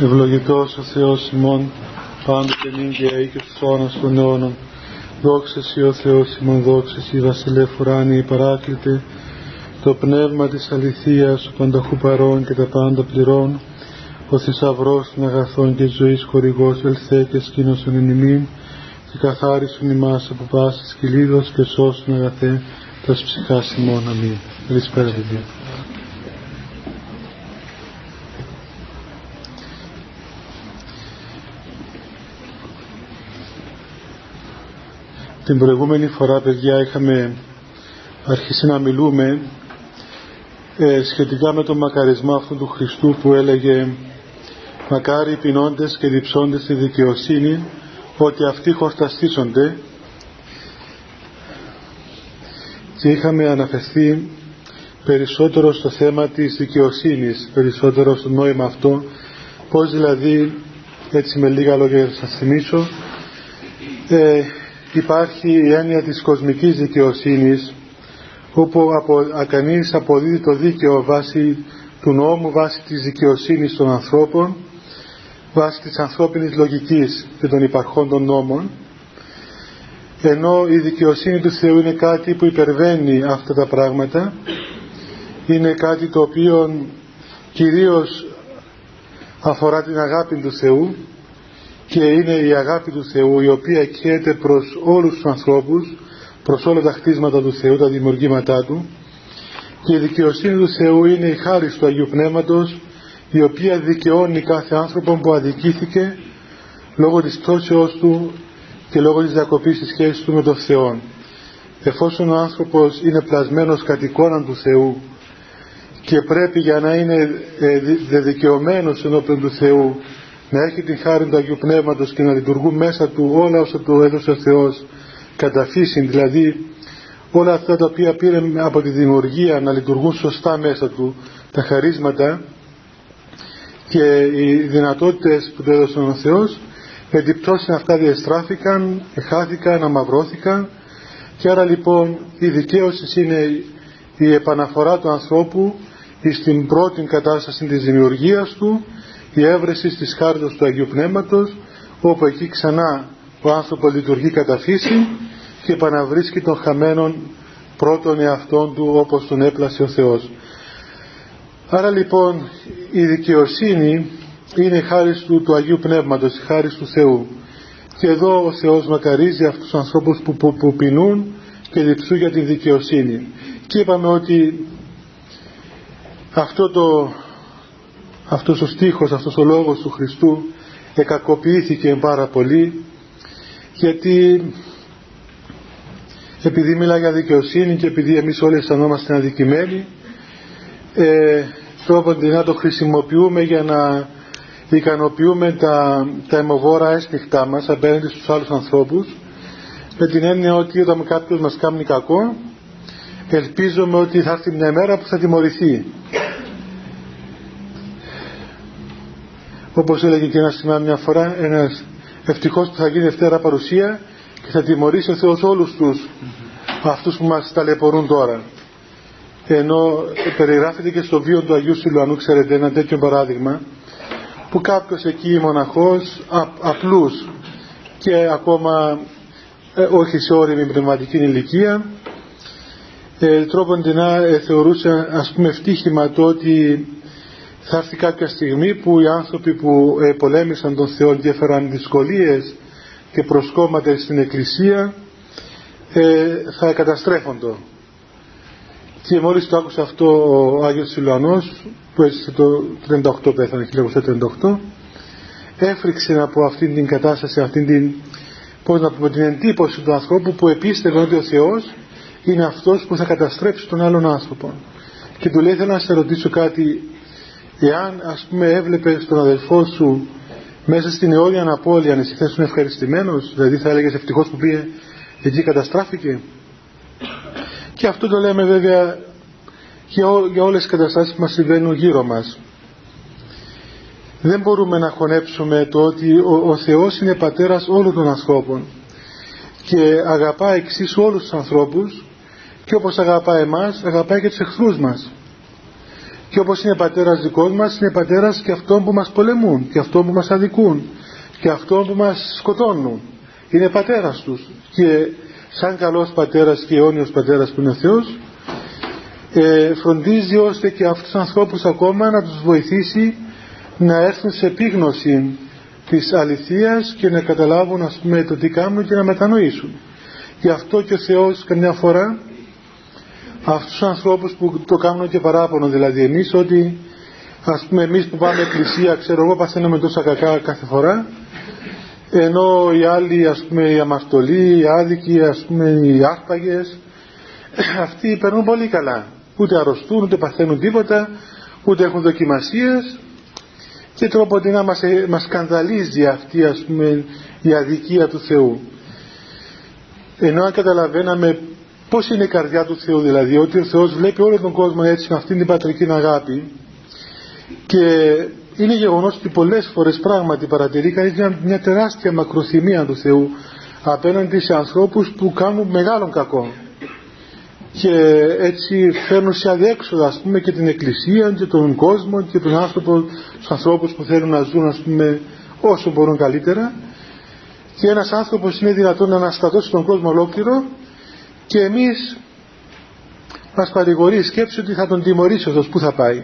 Ευλογητός ο Θεός ημών, πάντοτε νυν και αεί και στους αιώνας των αιώνων. Δόξα Σοι ο Θεός ημών, δόξα Σοι βασιλεύ ουράνιοι παράκλητε, το πνεύμα της αληθείας, ο πανταχού παρών και τα πάντα πληρών, ο θησαυρός των αγαθών και ζωής χορηγός ελθέ και σκήνωσον εν ημίν, και καθάρισον ημάς από πάσης κυλίδος και σώσον αγαθέ, τας ψυχάς ημών. Αμήν. Καλησπέρα, παιδιά. Την προηγούμενη φορά, παιδιά, είχαμε αρχίσει να μιλούμε ε, σχετικά με τον μακαρισμό αυτού του Χριστού που έλεγε «Μακάρι οι πεινώντες και διψώντες στη δικαιοσύνη, ότι αυτοί χορταστήσονται» και είχαμε αναφερθεί περισσότερο στο θέμα της δικαιοσύνης, περισσότερο στο νόημα αυτό, πώς δηλαδή, έτσι με λίγα λόγια θα σας θυμίσω, ε, υπάρχει η έννοια της κοσμικής δικαιοσύνης όπου απο, κανείς αποδίδει το δίκαιο βάσει του νόμου, βάσει της δικαιοσύνης των ανθρώπων, βάσει της ανθρώπινης λογικής και των υπαρχών των νόμων, ενώ η δικαιοσύνη του Θεού είναι κάτι που υπερβαίνει αυτά τα πράγματα, είναι κάτι το οποίο κυρίως αφορά την αγάπη του Θεού και είναι η αγάπη του Θεού η οποία καίεται προς όλους τους ανθρώπους, προς όλα τα χτίσματα του Θεού, τα δημιουργήματά Του και η δικαιοσύνη του Θεού είναι η χάρη του Αγίου Πνεύματος η οποία δικαιώνει κάθε άνθρωπο που αδικήθηκε λόγω της πτώσεώς του και λόγω της διακοπής της σχέσης του με τον Θεό. Εφόσον ο άνθρωπος είναι πλασμένος κατ' εικόνα του Θεού και πρέπει για να είναι ε, δεδικαιωμένος ενώπιον του Θεού να έχει την χάρη του Αγίου Πνεύματος και να λειτουργούν μέσα του όλα όσα του έδωσε ο Θεός. Κατά φύση, δηλαδή όλα αυτά τα οποία πήρε από τη δημιουργία να λειτουργούν σωστά μέσα του, τα χαρίσματα και οι δυνατότητες που του έδωσε ο Θεός με την πτώση αυτά διαστράφηκαν, χάθηκαν, αμαυρώθηκαν. Και άρα λοιπόν η δικαίωσης είναι η επαναφορά του ανθρώπου στην πρώτη κατάσταση της δημιουργίας του η έβρεση της χάρτας του Αγίου Πνεύματος όπου εκεί ξανά ο άνθρωπος λειτουργεί κατά φύση και επαναβρίσκει τον χαμένον πρώτον εαυτόν του όπως τον έπλασε ο Θεός. Άρα λοιπόν η δικαιοσύνη είναι η χάρη του, του Αγίου Πνεύματος, η χάρη του Θεού. Και εδώ ο Θεός μακαρίζει αυτούς τους ανθρώπους που, που, που πεινούν και διψούν για τη δικαιοσύνη. Και είπαμε ότι αυτό το, αυτός ο στίχος, αυτός ο λόγος του Χριστού εκακοποιήθηκε πάρα πολύ γιατί επειδή μιλά για δικαιοσύνη και επειδή εμείς όλοι αισθανόμαστε αδικημένοι ε, τρόπον να το χρησιμοποιούμε για να ικανοποιούμε τα, τα αιμοβόρα έσπιχτά μας απέναντι στους άλλους ανθρώπους με την έννοια ότι όταν κάποιος μας κάνει κακό ελπίζουμε ότι θα έρθει μια μέρα που θα τιμωρηθεί όπως έλεγε και ένας σημείο μια φορά ένας ευτυχώς που θα γίνει Δευτέρα παρουσία και θα τιμωρήσει ο Θεός όλους τους αυτούς που μας ταλαιπωρούν τώρα. Ενώ περιγράφεται και στο βίο του Αγίου Σιλουανού ξέρετε ένα τέτοιο παράδειγμα που κάποιος εκεί μοναχός α, απλούς και ακόμα ε, όχι σε όριμη πνευματική ηλικία ε, τρόπον να ε, θεωρούσε ας πούμε ευτύχημα το ότι θα έρθει κάποια στιγμή που οι άνθρωποι που ε, πολέμησαν τον Θεό και έφεραν δυσκολίες και προσκόμματα στην Εκκλησία ε, θα καταστρέφονται. Και μόλις το άκουσε αυτό ο Άγιος Σιλουανός που έζησε το 38 πέθανε, 1938 έφρυξε από αυτήν την κατάσταση, αυτήν την, πώς να πούμε, την εντύπωση του ανθρώπου που επίστευε ότι ο Θεός είναι αυτός που θα καταστρέψει τον άλλον άνθρωπο. Και του λέει θέλω να σε ρωτήσω κάτι εάν ας πούμε έβλεπε τον αδελφό σου μέσα στην αιώνια απώλεια εσύ θα ήσουν ευχαριστημένος δηλαδή θα έλεγες ευτυχώς που πήγε εκεί καταστράφηκε. Και αυτό το λέμε βέβαια για, για όλες τις καταστάσεις που μας συμβαίνουν γύρω μας. Δεν μπορούμε να χωνέψουμε το ότι ο, ο Θεός είναι πατέρας όλων των ανθρώπων και αγαπά εξίσου όλους τους ανθρώπους και όπως αγαπά εμάς αγαπάει και τους εχθρούς μας και όπως είναι πατέρας δικός μας είναι πατέρας και αυτών που μας πολεμούν και αυτών που μας αδικούν και αυτών που μας σκοτώνουν. Είναι πατέρας τους. Και σαν καλός πατέρας και αιώνιος πατέρας που είναι ο Θεός ε, φροντίζει ώστε και αυτούς τους ανθρώπους ακόμα να τους βοηθήσει να έρθουν σε επίγνωση της αληθείας και να καταλάβουν ας πούμε το τι κάνουν και να μετανοήσουν. Γι' αυτό και ο Θεός καμιά φορά αυτούς τους ανθρώπους που το κάνουν και παράπονο δηλαδή εμείς ότι ας πούμε εμείς που πάμε εκκλησία ξέρω εγώ παθαίνουμε τόσα κακά κάθε φορά ενώ οι άλλοι ας πούμε οι αμαρτωλοί, οι άδικοι ας πούμε οι άρπαγες αυτοί περνούν πολύ καλά. Ούτε αρρωστούν ούτε παθαίνουν τίποτα ούτε έχουν δοκιμασίες και τρόπο να μας, μας σκανδαλίζει αυτή ας πούμε η αδικία του Θεού. Ενώ αν καταλαβαίναμε πώς είναι η καρδιά του Θεού δηλαδή ότι ο Θεός βλέπει όλο τον κόσμο έτσι με αυτήν την πατρική αγάπη. Και είναι γεγονός ότι πολλές φορές πράγματι παρατηρεί κανείς μια, μια τεράστια μακροθυμία του Θεού απέναντι σε ανθρώπους που κάνουν μεγάλον κακό. Και έτσι φέρνουν σε αδιέξοδο ας πούμε και την εκκλησία και τον κόσμο και τον άνθρωπο, τους ανθρώπους που θέλουν να ζουν ας πούμε όσο μπορούν καλύτερα. Και ένας άνθρωπος είναι δυνατόν να αναστατώσει τον κόσμο ολόκληρο και εμείς μας παρηγορεί σκέψη ότι θα τον τιμωρήσει αυτός που θα πάει;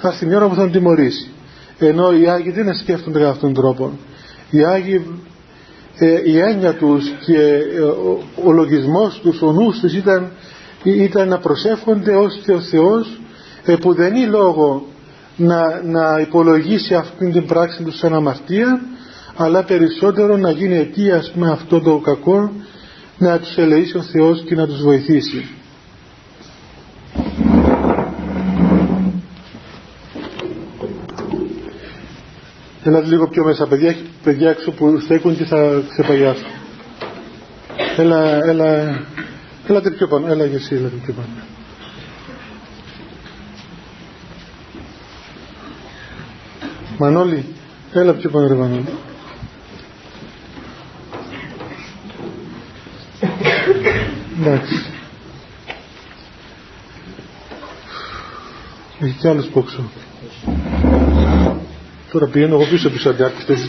Θα έρθει μια ώρα που θα τον τιμωρήσει. Ενώ οι Άγιοι δεν σκέφτονται κατά αυτόν τον τρόπο. Οι Άγιοι ε, η έννοια τους και ε, ο, ο λογισμός τους, ο νους τους ήταν, ήταν να προσεύχονται ώστε ο Θεός ε, που δεν είναι λόγο να, να υπολογίσει αυτήν την πράξη τους σαν αμαρτία αλλά περισσότερο να γίνει αιτίας με αυτό το κακό να τους ελεήσει ο Θεός και να τους βοηθήσει. Έλα λίγο πιο μέσα, παιδιά, έχει παιδιά έξω που στέκουν και θα ξεπαγιάσουν. Έλα, έλα, έλατε πιο πάνω, έλα και εσύ, έλατε πιο πάνω. Μανώλη, έλα πιο πάνω ρε Μανώλη. Εντάξει. Έχει κι άλλος πόξο. Τώρα πηγαίνω εγώ πίσω πίσω αντιάρκης τέτοιες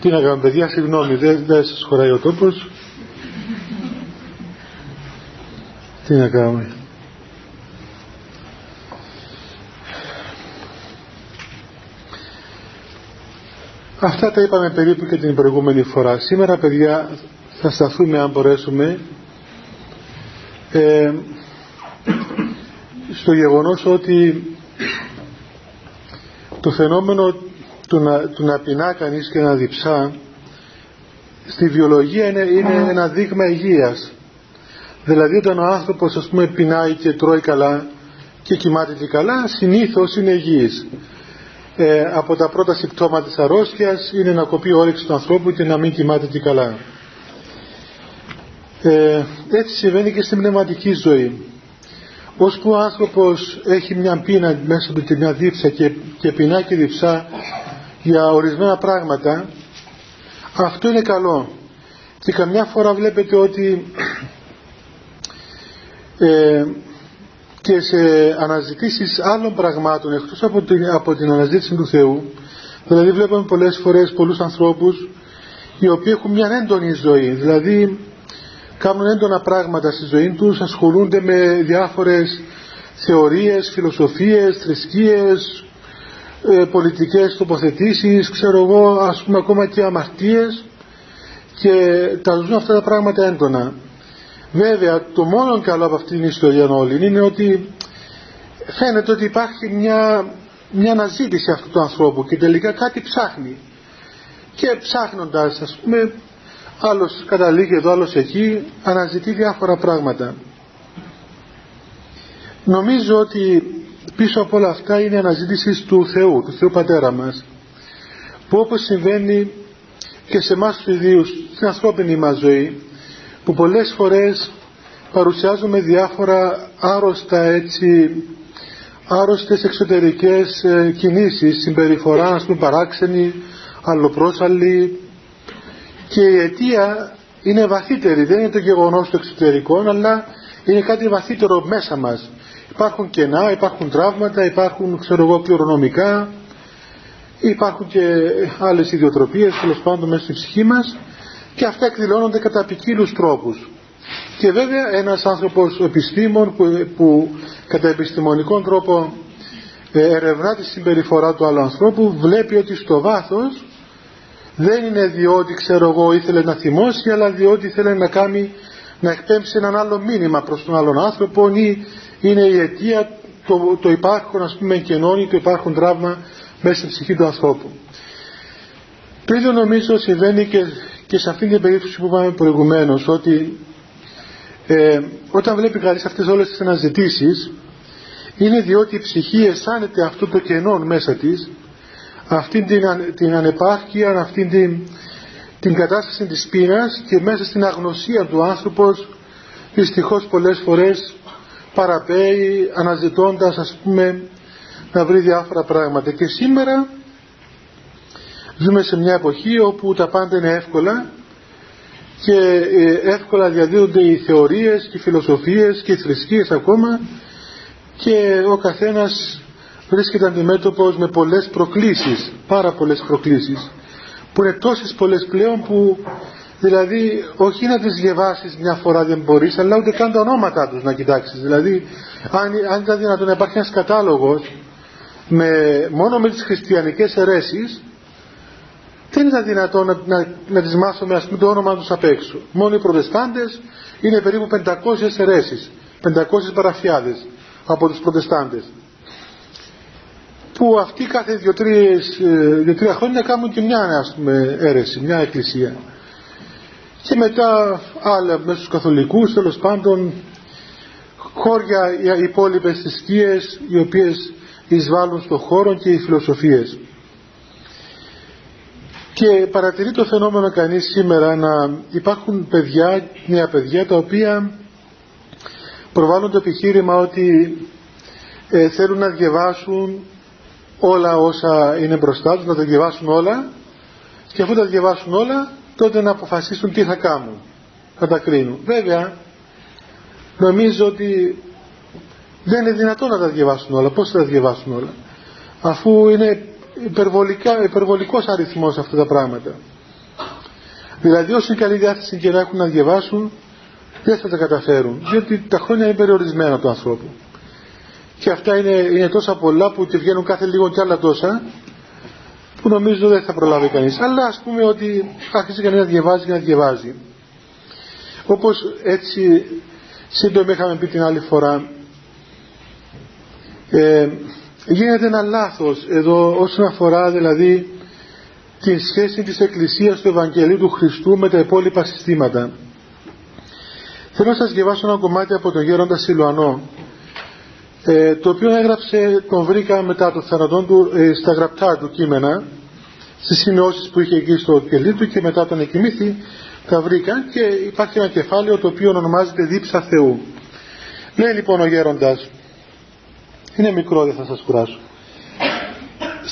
Τι να κάνουμε παιδιά, συγγνώμη, δεν, δεν σας χωράει ο τόπος. Τι να κάνουμε. Αυτά τα είπαμε περίπου και την προηγούμενη φορά. Σήμερα παιδιά θα σταθούμε αν μπορέσουμε ε, στο γεγονός ότι το φαινόμενο του να, του να πεινά κανείς και να διψά στη βιολογία είναι, είναι ένα δείγμα υγείας. Δηλαδή όταν ο άνθρωπος ας πούμε πεινάει και τρώει καλά και κοιμάται και καλά συνήθως είναι υγιής ε, από τα πρώτα συμπτώματα της αρρώστιας είναι να κοπεί ο όρεξη του ανθρώπου και να μην κοιμάται και καλά. Ε, έτσι συμβαίνει και στην πνευματική ζωή. Ώσπου ο άνθρωπος έχει μια πείνα μέσα του και μια δίψα και, και πεινά και διψά για ορισμένα πράγματα, αυτό είναι καλό. Και καμιά φορά βλέπετε ότι ε, και σε αναζητήσεις άλλων πραγμάτων εκτός από την, από την αναζήτηση του Θεού. Δηλαδή βλέπουμε πολλές φορές πολλούς ανθρώπους οι οποίοι έχουν μια έντονη ζωή. Δηλαδή κάνουν έντονα πράγματα στη ζωή τους ασχολούνται με διάφορες θεωρίες, φιλοσοφίες, θρησκείες ε, πολιτικές τοποθετήσεις ξέρω εγώ ας πούμε ακόμα και αμαρτίες και τα ζουν αυτά τα πράγματα έντονα Βέβαια το μόνο καλό από αυτήν την ιστορία όλη είναι ότι φαίνεται ότι υπάρχει μια, μια αναζήτηση αυτού του ανθρώπου και τελικά κάτι ψάχνει. Και ψάχνοντας ας πούμε άλλος καταλήγει εδώ άλλος εκεί αναζητεί διάφορα πράγματα. Νομίζω ότι πίσω από όλα αυτά είναι η αναζήτηση του Θεού, του Θεού Πατέρα μας που όπως συμβαίνει και σε εμάς τους ιδίους στην ανθρώπινη μας ζωή που πολλές φορές παρουσιάζουμε διάφορα άρρωστα έτσι άρρωστες εξωτερικές ε, κινήσεις συμπεριφορά ας πούμε παράξενη αλλοπρόσαλλη και η αιτία είναι βαθύτερη. Δεν είναι το γεγονός του εξωτερικό αλλά είναι κάτι βαθύτερο μέσα μας. Υπάρχουν κενά, υπάρχουν τραύματα υπάρχουν ξέρω εγώ κληρονομικά. Υπάρχουν και άλλες ιδιοτροπίες τέλος πάντων μέσα στη ψυχή μας και αυτά εκδηλώνονται κατά ποικίλους τρόπους και βέβαια ένας άνθρωπος επιστήμων που, που κατά επιστημονικών τρόπο ε, ερευνά τη συμπεριφορά του άλλου ανθρώπου βλέπει ότι στο βάθος δεν είναι διότι ξέρω εγώ ήθελε να θυμώσει αλλά διότι ήθελε να κάνει να εκπέμψει έναν άλλο μήνυμα προς τον άλλον άνθρωπο ή είναι η αιτία το, το υπάρχον ας πούμε κενώνει το υπάρχον τραύμα μέσα στην ψυχή του ανθρώπου. Το ίδιο νομίζω συμβαίνει και, και σε αυτήν την περίπτωση που είπαμε προηγουμένως ότι ε, όταν βλέπει κανείς αυτές όλες τις αναζητήσεις είναι διότι η ψυχή αισθάνεται αυτό το κενό μέσα της αυτήν την, την ανεπάρκεια, αυτήν την, την κατάσταση της πείνας και μέσα στην αγνωσία του άνθρωπος δυστυχώς πολλές φορές παραπέει αναζητώντας ας πούμε να βρει διάφορα πράγματα. Και σήμερα ζούμε σε μια εποχή όπου τα πάντα είναι εύκολα και ε, εύκολα διαδίδονται οι θεωρίες και οι φιλοσοφίες και οι θρησκείες ακόμα και ο καθένας βρίσκεται αντιμέτωπος με πολλές προκλήσεις, πάρα πολλές προκλήσεις που είναι τόσες πολλές πλέον που δηλαδή όχι να τις διαβάσεις μια φορά δεν μπορείς αλλά ούτε καν τα ονόματά τους να κοιτάξεις. Δηλαδή αν, αν ήταν δυνατόν να υπάρχει ένας κατάλογος με, μόνο με τις χριστιανικές αιρέσεις δεν ήταν δυνατόν να, να, να τις μάθουμε ας πούμε το όνομα τους απ' έξω; Μόνο οι προτεστάντες είναι περίπου 500 αιρέσεις 500 παραφιάδες από τους προτεστάντες που αυτοί κάθε δύο-τρία χρόνια κάνουν και μια ας πούμε, αίρεση, μια εκκλησία. Και μετά άλλα μέσα στους καθολικούς, τέλος πάντων, χώρια οι υπόλοιπες θρησκείες οι οποίες εισβάλλουν στον χώρο και οι φιλοσοφίες. Και παρατηρεί το φαινόμενο κανείς σήμερα να υπάρχουν παιδιά, νέα παιδιά τα οποία προβάλλουν το επιχείρημα ότι ε, θέλουν να διαβάσουν όλα όσα είναι μπροστά τους, να τα διαβάσουν όλα και αφού τα διαβάσουν όλα τότε να αποφασίσουν τι θα κάνουν, να τα κρίνουν. Βέβαια, νομίζω ότι δεν είναι δυνατόν να τα διαβάσουν όλα. Πώς θα τα διαβάσουν όλα; Αφού είναι υπερβολικά, υπερβολικός αριθμός αυτά τα πράγματα. Δηλαδή όσο καλή διάθεση και να έχουν να διαβάσουν δεν θα τα καταφέρουν. Διότι τα χρόνια είναι περιορισμένα του ανθρώπου και αυτά είναι, είναι τόσα πολλά που και βγαίνουν κάθε λίγο κι άλλα τόσα που νομίζω δεν θα προλάβει κανείς αλλά ας πούμε ότι άρχισε κανείς να διαβάζει και να διαβάζει όπως έτσι σύντομα είχαμε πει την άλλη φορά ε, γίνεται ένα λάθος εδώ όσον αφορά δηλαδή τη σχέση της Εκκλησίας του Ευαγγελίου του Χριστού με τα υπόλοιπα συστήματα. Θέλω να σας διαβάσω ένα κομμάτι από τον Γέροντα Σιλουανό ε, το οποίο έγραψε, τον βρήκα μετά το θάνατό του ε, στα γραπτά του κείμενα στις σημειώσεις που είχε εκεί στο κελί του και μετά τον εκοιμήθη τα βρήκα και υπάρχει ένα κεφάλαιο το οποίο ονομάζεται δίψα Θεού λέει λοιπόν ο γέροντας είναι μικρό δεν θα σας κουράσω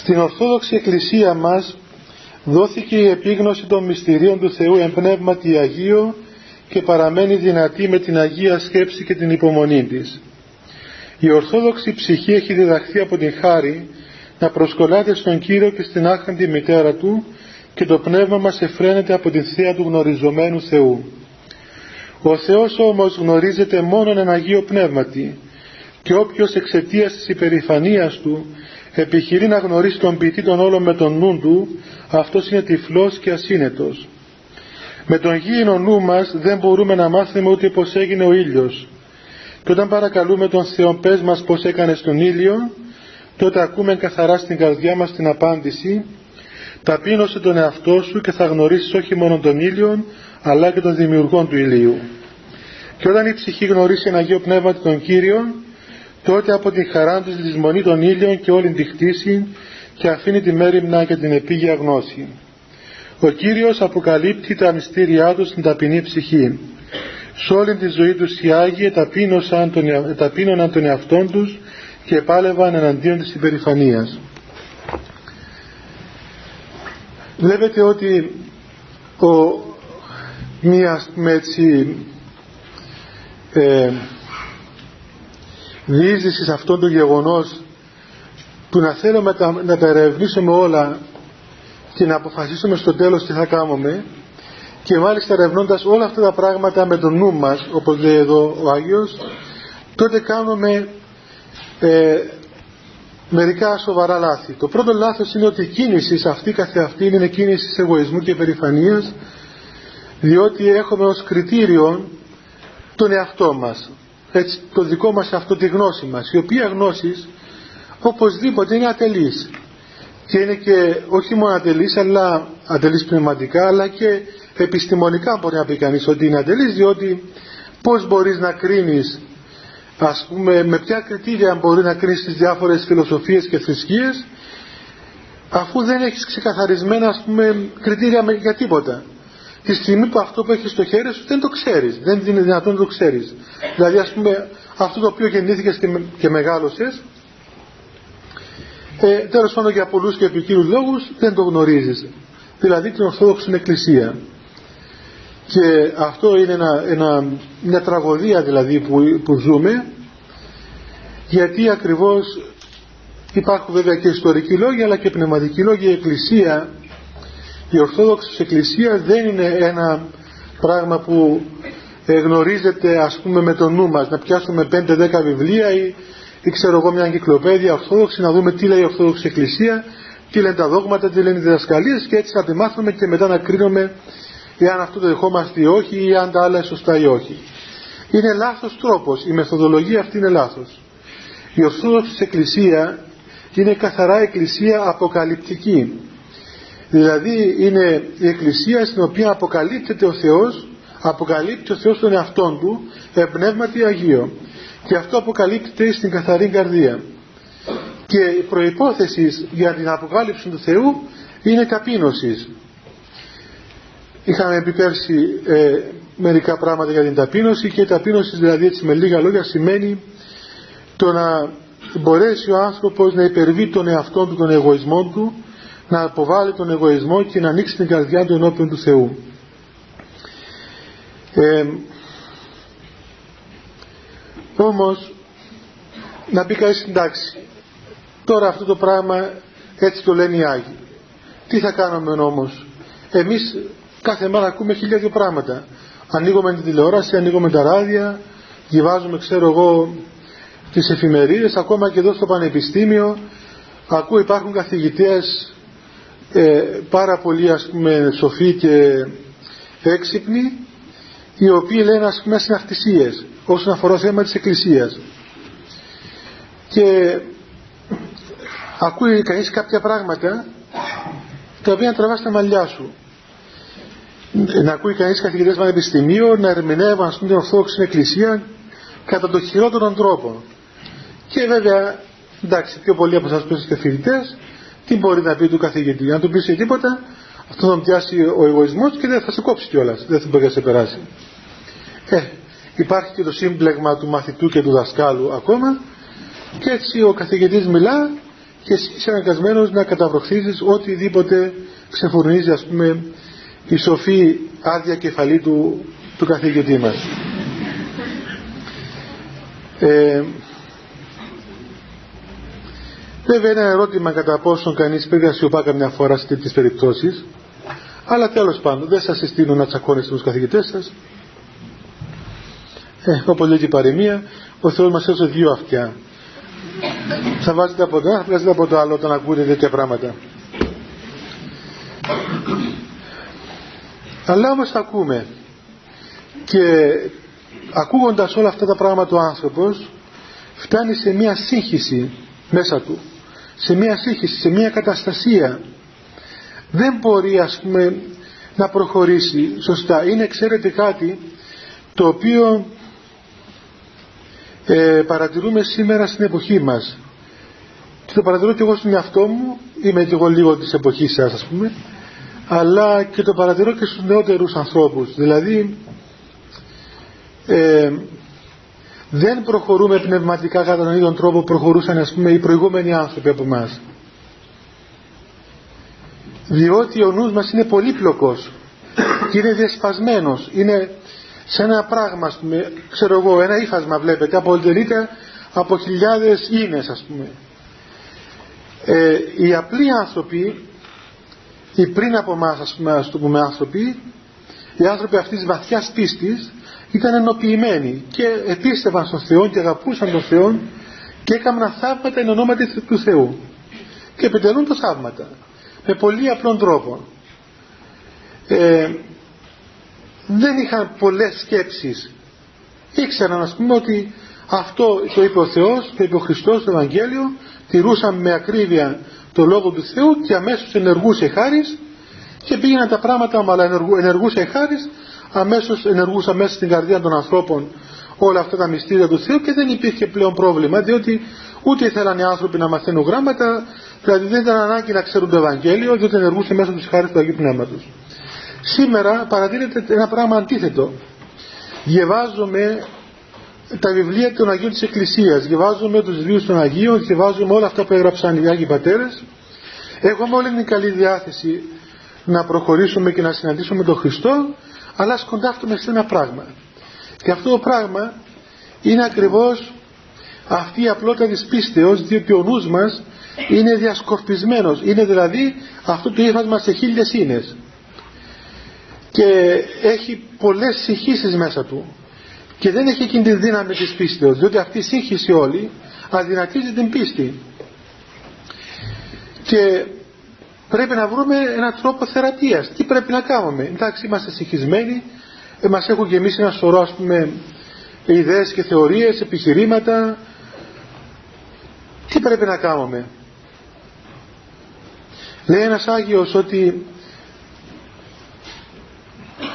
στην Ορθόδοξη Εκκλησία μας δόθηκε η επίγνωση των μυστηρίων του Θεού εν πνεύματι Αγίο και παραμένει δυνατή με την Αγία σκέψη και την υπομονή της. Η Ορθόδοξη ψυχή έχει διδαχθεί από την χάρη να προσκολάται στον Κύριο και στην άχαντη μητέρα Του και το πνεύμα μας εφραίνεται από τη θεία του γνωριζομένου Θεού. Ο Θεός όμως γνωρίζεται μόνο εν Αγίο Πνεύματι και όποιος εξαιτίας της υπερηφανίας Του επιχειρεί να γνωρίσει τον ποιητή των όλων με τον νου Του, αυτός είναι τυφλός και ασύνετος. Με τον γήινο νου μας δεν μπορούμε να μάθουμε ούτε πως έγινε ο ήλιος, και όταν παρακαλούμε τον Θεό πες μας πως έκανες στον ήλιο, τότε ακούμε καθαρά στην καρδιά μας την απάντηση «Ταπείνωσε τον εαυτό σου και θα γνωρίσεις όχι μόνο τον ήλιο, αλλά και τον δημιουργό του ηλίου». Και όταν η ψυχή γνωρίσει ένα Αγίο Πνεύμα τον Κύριο, τότε από την χαρά του λησμονεί τον ήλιο και όλη τη χτίση και αφήνει τη μέρημνα και την επίγεια γνώση. Ο Κύριος αποκαλύπτει τα μυστήριά του στην ταπεινή ψυχή σε όλη τη ζωή τους οι Άγιοι ταπείνωναν τον εαυτόν τους και πάλευαν εναντίον της υπερηφανίας. Βλέπετε ότι ο, μία με έτσι ε, διείσδυση σε αυτό το γεγονός του να θέλουμε να τα ερευνήσουμε όλα και να αποφασίσουμε στο τέλος τι θα κάνουμε και μάλιστα ερευνώντας όλα αυτά τα πράγματα με το νου μας όπως λέει εδώ ο Άγιος τότε κάνουμε ε, μερικά σοβαρά λάθη. Το πρώτο λάθος είναι ότι η κίνηση σε αυτή καθεαυτή είναι κίνηση εγωισμού και περηφανίας διότι έχουμε ως κριτήριο τον εαυτό μας έτσι, το δικό μας αυτό τη γνώση μας η οποία γνώση οπωσδήποτε είναι ατελής. Και είναι και όχι μόνο ατελής αλλά ατελής πνευματικά αλλά και επιστημονικά μπορεί να πει κανείς ότι είναι ατελής διότι πως μπορείς να κρίνεις ας πούμε με ποια κριτήρια μπορεί να κρίνεις τις διάφορες φιλοσοφίες και θρησκείες αφού δεν έχεις ξεκαθαρισμένα ας πούμε κριτήρια για τίποτα τη στιγμή που αυτό που έχεις στο χέρι σου δεν το ξέρεις δεν είναι δυνατόν να το ξέρεις. Δηλαδή ας πούμε αυτό το οποίο γεννήθηκες και, και μεγάλωσες ε, τέλος πάντων για πολλούς και επικύρους λόγους δεν το γνωρίζεις. Δηλαδή την Ορθόδοξη Εκκλησία. Και αυτό είναι ένα, ένα, μια τραγωδία δηλαδή που, που ζούμε γιατί ακριβώς υπάρχουν βέβαια και ιστορικοί λόγοι αλλά και πνευματικοί λόγοι. Η Εκκλησία η Ορθόδοξη Εκκλησία δεν είναι ένα πράγμα που γνωρίζεται ας πούμε με το νου μας να πιάσουμε 5-10 βιβλία ή, ή ξέρω εγώ μια εγκυκλοπαίδεια Ορθόδοξη να δούμε τι λέει η Ορθόδοξη Εκκλησία τι λένε τα δόγματα, τι λένε οι διδασκαλίες και έτσι να τη μάθουμε και μετά να κρίνουμε εάν αυτό το δεχόμαστε ή όχι ή αν τα άλλα είναι σωστά ή όχι. Είναι λάθος τρόπος, η μεθοδολογία αυτή είναι λάθος. Η Ορθόδοξη Εκκλησία είναι καθαρά Εκκλησία αποκαλυπτική. Δηλαδή είναι η Εκκλησία στην οποία αποκαλύπτεται ο Θεός, αποκαλύπτει ο Θεός τον εαυτόν του, εμπνεύματι Αγίο. Και αυτό αποκαλύπτεται στην καθαρή καρδία. Και η προϋπόθεση για την αποκάλυψη του Θεού είναι ταπείνωσης. Είχαμε πει πέρσι ε, μερικά πράγματα για την ταπείνωση και η ταπείνωση δηλαδή έτσι με λίγα λόγια σημαίνει το να μπορέσει ο άνθρωπος να υπερβεί τον εαυτό του, τον εγωισμό του, να αποβάλει τον εγωισμό και να ανοίξει την καρδιά του ενώπιον του Θεού. Ε, όμως να πει κανείς εντάξει τώρα αυτό το πράγμα έτσι το λένε οι Άγιοι τι θα κάνουμε όμως; Εμείς κάθε μέρα ακούμε χίλια δύο πράγματα ανοίγουμε την τηλεόραση, ανοίγουμε τα ράδια διαβάζουμε ξέρω εγώ τις εφημερίδες ακόμα και εδώ στο πανεπιστήμιο ακούω υπάρχουν καθηγητές ε, πάρα πολύ ας πούμε σοφοί και έξυπνοι οι οποίοι λένε ας πούμε συναρτησίες όσον αφορά το θέμα της εκκλησίας. Και ακούει κανείς κάποια πράγματα τα οποία τραβάς στα μαλλιά σου. Να ακούει κανείς καθηγητές πανεπιστημίου να ερμηνεύουν ας πούμε την Ορθόδοξη Εκκλησία κατά τον χειρότερο τρόπο. Και βέβαια εντάξει πιο πολλοί από εσάς που είστε φοιτητές τι μπορεί να πει του καθηγητή να του πεις τίποτα αυτό θα πιάσει ο εγωισμός και δεν θα σε κόψει κιόλας. δεν θα μπορεί να σε περάσει ε, υπάρχει και το σύμπλεγμα του μαθητού και του δασκάλου ακόμα και έτσι ο καθηγητής μιλά και εσύ είσαι αναγκασμένος να καταβροχθήσεις οτιδήποτε ξεφουρνίζει ας πούμε η σοφή άδεια κεφαλή του, του καθηγητή μας. Ε, βέβαια είναι ένα ερώτημα κατά πόσον κανείς πρέπει να σιωπά καμιά φορά σε τέτοιες περιπτώσεις. Αλλά τέλος πάντων δεν σας συστήνω να τσακώνεστε τους καθηγητές σας. Ε, όπως λέει και η παροιμία ο Θεός μας έδωσε δύο αυτιά. Θα βάζετε από το ένα, θα βγάζετε από το άλλο όταν ακούτε τέτοια πράγματα. Αλλά όμως θα ακούμε. Και ακούγοντας όλα αυτά τα πράγματα ο άνθρωπος φτάνει σε μια σύγχυση μέσα του σε μια σύγχυση, σε μια καταστασία. Δεν μπορεί ας πούμε να προχωρήσει σωστά. Είναι ξέρετε κάτι το οποίο ε, παρατηρούμε σήμερα στην εποχή μας. Και το παρατηρώ και εγώ στον εαυτό μου είμαι και εγώ λίγο της εποχής σας ας πούμε αλλά και το παρατηρώ και στους νεότερους ανθρώπους. Δηλαδή ε, δεν προχωρούμε πνευματικά κατά τον ίδιο τρόπο που προχωρούσαν ας πούμε οι προηγούμενοι άνθρωποι από εμάς. διότι ο νους μας είναι πολύπλοκος και είναι διασπασμένος, είναι σε ένα πράγμα, πούμε, ξέρω εγώ, ένα ύφασμα βλέπετε, αποτελείται από χιλιάδες ίνες ας πούμε. Ε, οι απλοί άνθρωποι, οι πριν από εμάς ας πούμε, ας το πούμε άνθρωποι, οι άνθρωποι αυτής της βαθιάς πίστης ήταν ενοποιημένοι και επίστευαν στον Θεό και αγαπούσαν τον Θεό και έκαναν θαύματα εν ονόματι του Θεού και επιτελούν τα θαύματα με πολύ απλόν τρόπο. Ε, δεν είχαν πολλές σκέψεις. Ήξεραν ας πούμε ότι αυτό το είπε ο Θεός, το είπε ο Χριστός στο Ευαγγέλιο, τηρούσαν με ακρίβεια το Λόγο του Θεού και αμέσως ενεργούσε χάρις και πήγαιναν τα πράγματα αλλά ενεργούσε χάρις αμέσως ενεργούσε μέσα στην καρδιά των ανθρώπων όλα αυτά τα μυστήρια του Θεού και δεν υπήρχε πλέον πρόβλημα διότι ούτε ήθελαν οι άνθρωποι να μαθαίνουν γράμματα δηλαδή δεν ήταν ανάγκη να ξέρουν το Ευαγγέλιο διότι ενεργούσε μέσα τους χάρη του Αγίου Πνεύματος. Σήμερα παρατηρείται ένα πράγμα αντίθετο. Διαβάζουμε τα βιβλία των Αγίων της Εκκλησίας, διαβάζουμε τους βιβλίους των Αγίων, διαβάζουμε όλα αυτά που έγραψαν οι Άγιοι Πατέρες. Έχουμε όλη την καλή διάθεση να προχωρήσουμε και να συναντήσουμε τον Χριστό, αλλά σκοντάφτουμε σε ένα πράγμα. Και αυτό το πράγμα είναι ακριβώς αυτή η απλότητα της πίστεως, διότι ο νους μας είναι διασκορπισμένος. Είναι δηλαδή αυτό το ύφασμα σε χίλιες ίνες. Και έχει πολλές συγχύσεις μέσα του. Και δεν έχει εκείνη τη δύναμη της πίστεως, διότι αυτή η σύγχυση όλη αδυνατίζει την πίστη. Και πρέπει να βρούμε έναν τρόπο θεραπείας. Τι πρέπει να κάνουμε. Εντάξει, είμαστε συγχυσμένοι, ε, μας έχουν γεμίσει ένα σωρό ας πούμε ιδέες και θεωρίες, επιχειρήματα. Τι πρέπει να κάνουμε. Λέει ένας Άγιος ότι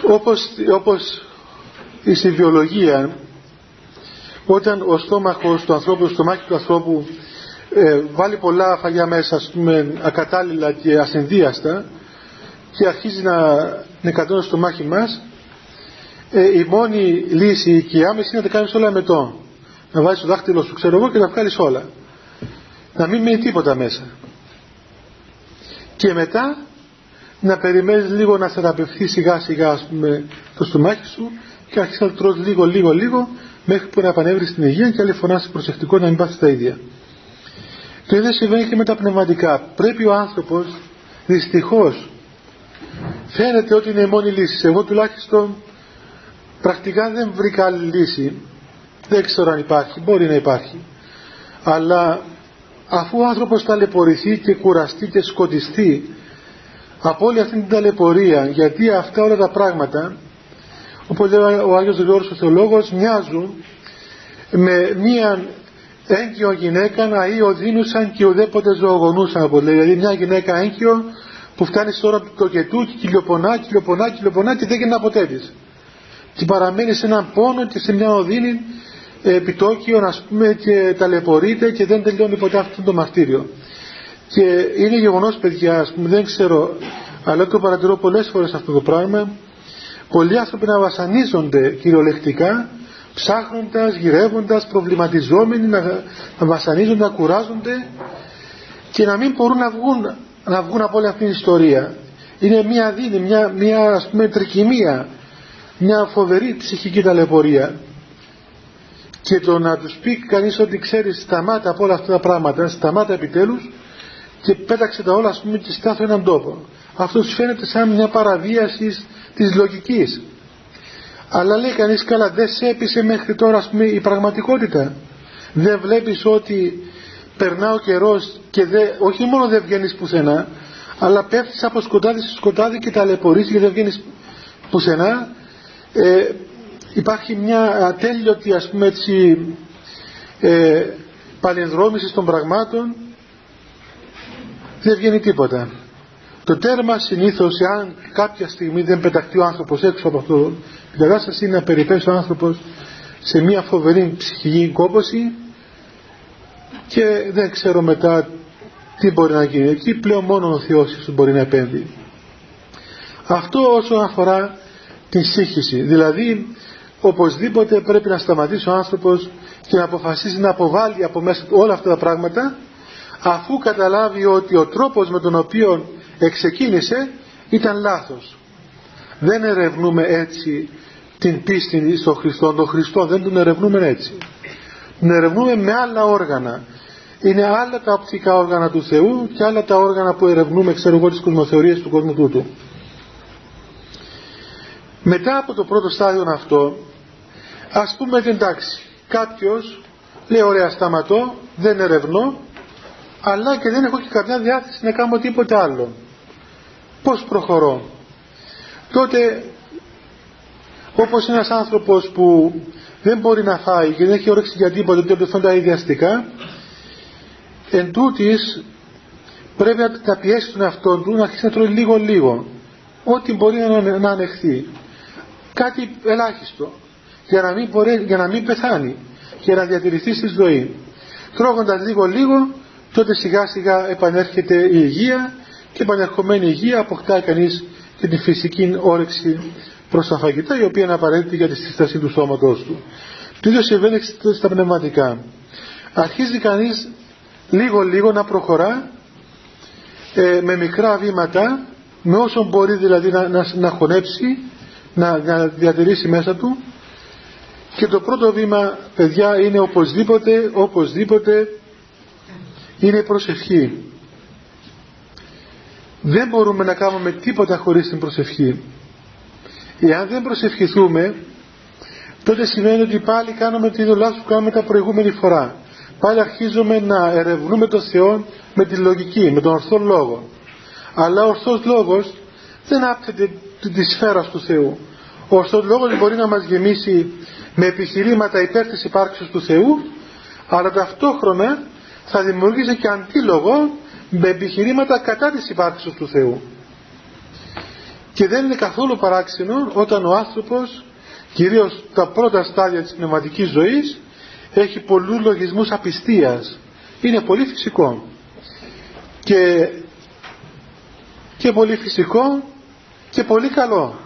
όπως, όπως η βιολογία όταν ο στόμαχος του ανθρώπου, το στομάχι του ανθρώπου ε, βάλει πολλά φαγιά μέσα ας πούμε ακατάλληλα και ασυνδίαστα και αρχίζει να νεκατώνει στο στομάχι μας. Ε, η μόνη λύση και η άμεση είναι να τα κάνεις όλα το. Να βάζεις το δάχτυλο σου ξέρω εγώ και να βγάλεις όλα. Να μην μείνει τίποτα μέσα. Και μετά να περιμένεις λίγο να θεραπευθεί σιγά σιγά ας πούμε το στομάχι σου και αρχίσεις να το τρως λίγο λίγο λίγο μέχρι που να επανέβρεις στην υγεία και άλλη φορά προσεκτικό να μην πάθεις τα ίδια. Το ίδιο συμβαίνει και με τα πνευματικά. Πρέπει ο άνθρωπος δυστυχώς φαίνεται ότι είναι η μόνη λύση. Εγώ τουλάχιστον πρακτικά δεν βρήκα άλλη λύση. Δεν ξέρω αν υπάρχει, μπορεί να υπάρχει. Αλλά αφού ο άνθρωπος ταλαιπωρηθεί και κουραστεί και σκοτιστεί από όλη αυτή την ταλαιπωρία γιατί αυτά όλα τα πράγματα όπως λέει ο Άγιος Γρηγόρος ο Θεολόγος μοιάζουν με μία έγκυο γυναίκα να ή οδύνουσαν και ουδέποτε ζωογονούσαν από λέει. δηλαδή μια γυναίκα έγκυο που φτάνει στο ώρα του τοκετού και κυλιοπονά, κυλιοπονά, κυλιοπονά και δεν γίνεται ποτέ της και παραμένει σε έναν πόνο και σε μια οδύνη επιτόκιο να πούμε και ταλαιπωρείται και δεν τελειώνει ποτέ αυτό το μαρτύριο. Και είναι γεγονός παιδιά ας πούμε δεν ξέρω αλλά το παρατηρώ πολλές φορές αυτό το πράγμα. Πολλοί άνθρωποι να βασανίζονται κυριολεκτικά ψάχνοντας, γυρεύοντας, προβληματιζόμενοι να, να βασανίζονται, να κουράζονται και να μην μπορούν να βγουν, να βγουν από όλη αυτή την ιστορία. Είναι μια δίνη, μια, μια ας πούμε τρικυμία, μια φοβερή ψυχική ταλαιπωρία. Και το να τους πει κανείς ότι ξέρει σταμάτα από όλα αυτά τα πράγματα, σταμάτα επιτέλους και πέταξε τα όλα ας πούμε και στάθω έναν τόπο. Αυτό σου φαίνεται σαν μια παραβίασης της λογικής. Αλλά λέει κανείς καλά δεν σε έπεισε μέχρι τώρα ας πούμε η πραγματικότητα. Δεν βλέπεις ότι περνά ο καιρός και δε, όχι μόνο δεν βγαίνεις πουθενά αλλά πέφτεις από σκοτάδι σε σκοτάδι και ταλαιπωρείς και δεν βγαίνεις πουθενά. Ε, υπάρχει μια ατέλειωτη ας πούμε έτσι ε, παλινδρόμηση των πραγμάτων δεν βγαίνει τίποτα. Το τέρμα συνήθως, αν κάποια στιγμή δεν πεταχτεί ο άνθρωπος έξω από αυτό την κατάσταση, είναι να περιπέσει ο άνθρωπος σε μια φοβερή ψυχική κόπωση και δεν ξέρω μετά τι μπορεί να γίνει. Εκεί πλέον μόνο ο Θεός μπορεί να επέμβει. Αυτό όσον αφορά την σύγχυση. Δηλαδή, οπωσδήποτε πρέπει να σταματήσει ο άνθρωπος και να αποφασίσει να αποβάλει από μέσα του όλα αυτά τα πράγματα αφού καταλάβει ότι ο τρόπος με τον οποίο εξεκίνησε ήταν λάθος. Δεν ερευνούμε έτσι την πίστη στον Χριστό. Τον Χριστό δεν τον ερευνούμε έτσι. Τον ερευνούμε με άλλα όργανα. Είναι άλλα τα οπτικά όργανα του Θεού και άλλα τα όργανα που ερευνούμε, ξέρω εγώ, τις κοσμοθεωρίες του κόσμου τούτου. Μετά από το πρώτο στάδιο αυτό, ας πούμε εντάξει, κάποιος λέει ωραία σταματώ, δεν ερευνώ, αλλά και δεν έχω και καμιά διάθεση να κάνω τίποτε άλλο. Πώς προχωρώ; Τότε όπως ένας άνθρωπος που δεν μπορεί να φάει και δεν έχει όρεξη για τίποτα και το τα ίδια αστικά εν τούτης, πρέπει να πιέσει τον εαυτό του να αρχίσει να τρώει λίγο λίγο. Ό,τι μπορεί να, να ανεχθεί. Κάτι ελάχιστο. Για να μην, μπορεί, για να μην πεθάνει. Και να διατηρηθεί στη ζωή. Τρώγοντας λίγο λίγο τότε σιγά σιγά επανέρχεται η υγεία και επανερχομένη υγεία αποκτά κανείς και τη φυσική όρεξη προς τα φαγητά η οποία είναι απαραίτητη για τη σύσταση του σώματός του. Το ίδιο συμβαίνει στα πνευματικά. Αρχίζει κανείς λίγο λίγο να προχωρά ε, με μικρά βήματα με όσο μπορεί δηλαδή να, να, να χωνέψει να, να διατηρήσει μέσα του και το πρώτο βήμα παιδιά είναι οπωσδήποτε οπωσδήποτε είναι η προσευχή δεν μπορούμε να κάνουμε τίποτα χωρίς την προσευχή Εάν δεν προσευχηθούμε, τότε σημαίνει ότι πάλι κάνουμε τη δουλειά που κάνουμε τα προηγούμενη φορά. Πάλι αρχίζουμε να ερευνούμε τον Θεό με τη λογική, με τον ορθό λόγο. Αλλά ο ορθός λόγος δεν άπτεται της σφαίρας του Θεού. Ο ορθός λόγος μπορεί να μας γεμίσει με επιχειρήματα υπέρ της υπάρξης του Θεού, αλλά ταυτόχρονα θα δημιουργήσει και αντίλογο με επιχειρήματα κατά της υπάρξης του Θεού. Και δεν είναι καθόλου παράξενο όταν ο άνθρωπος, κυρίως τα πρώτα στάδια της πνευματικής ζωής, έχει πολλούς λογισμούς απιστίας. Είναι πολύ φυσικό. Και, και πολύ φυσικό και πολύ καλό.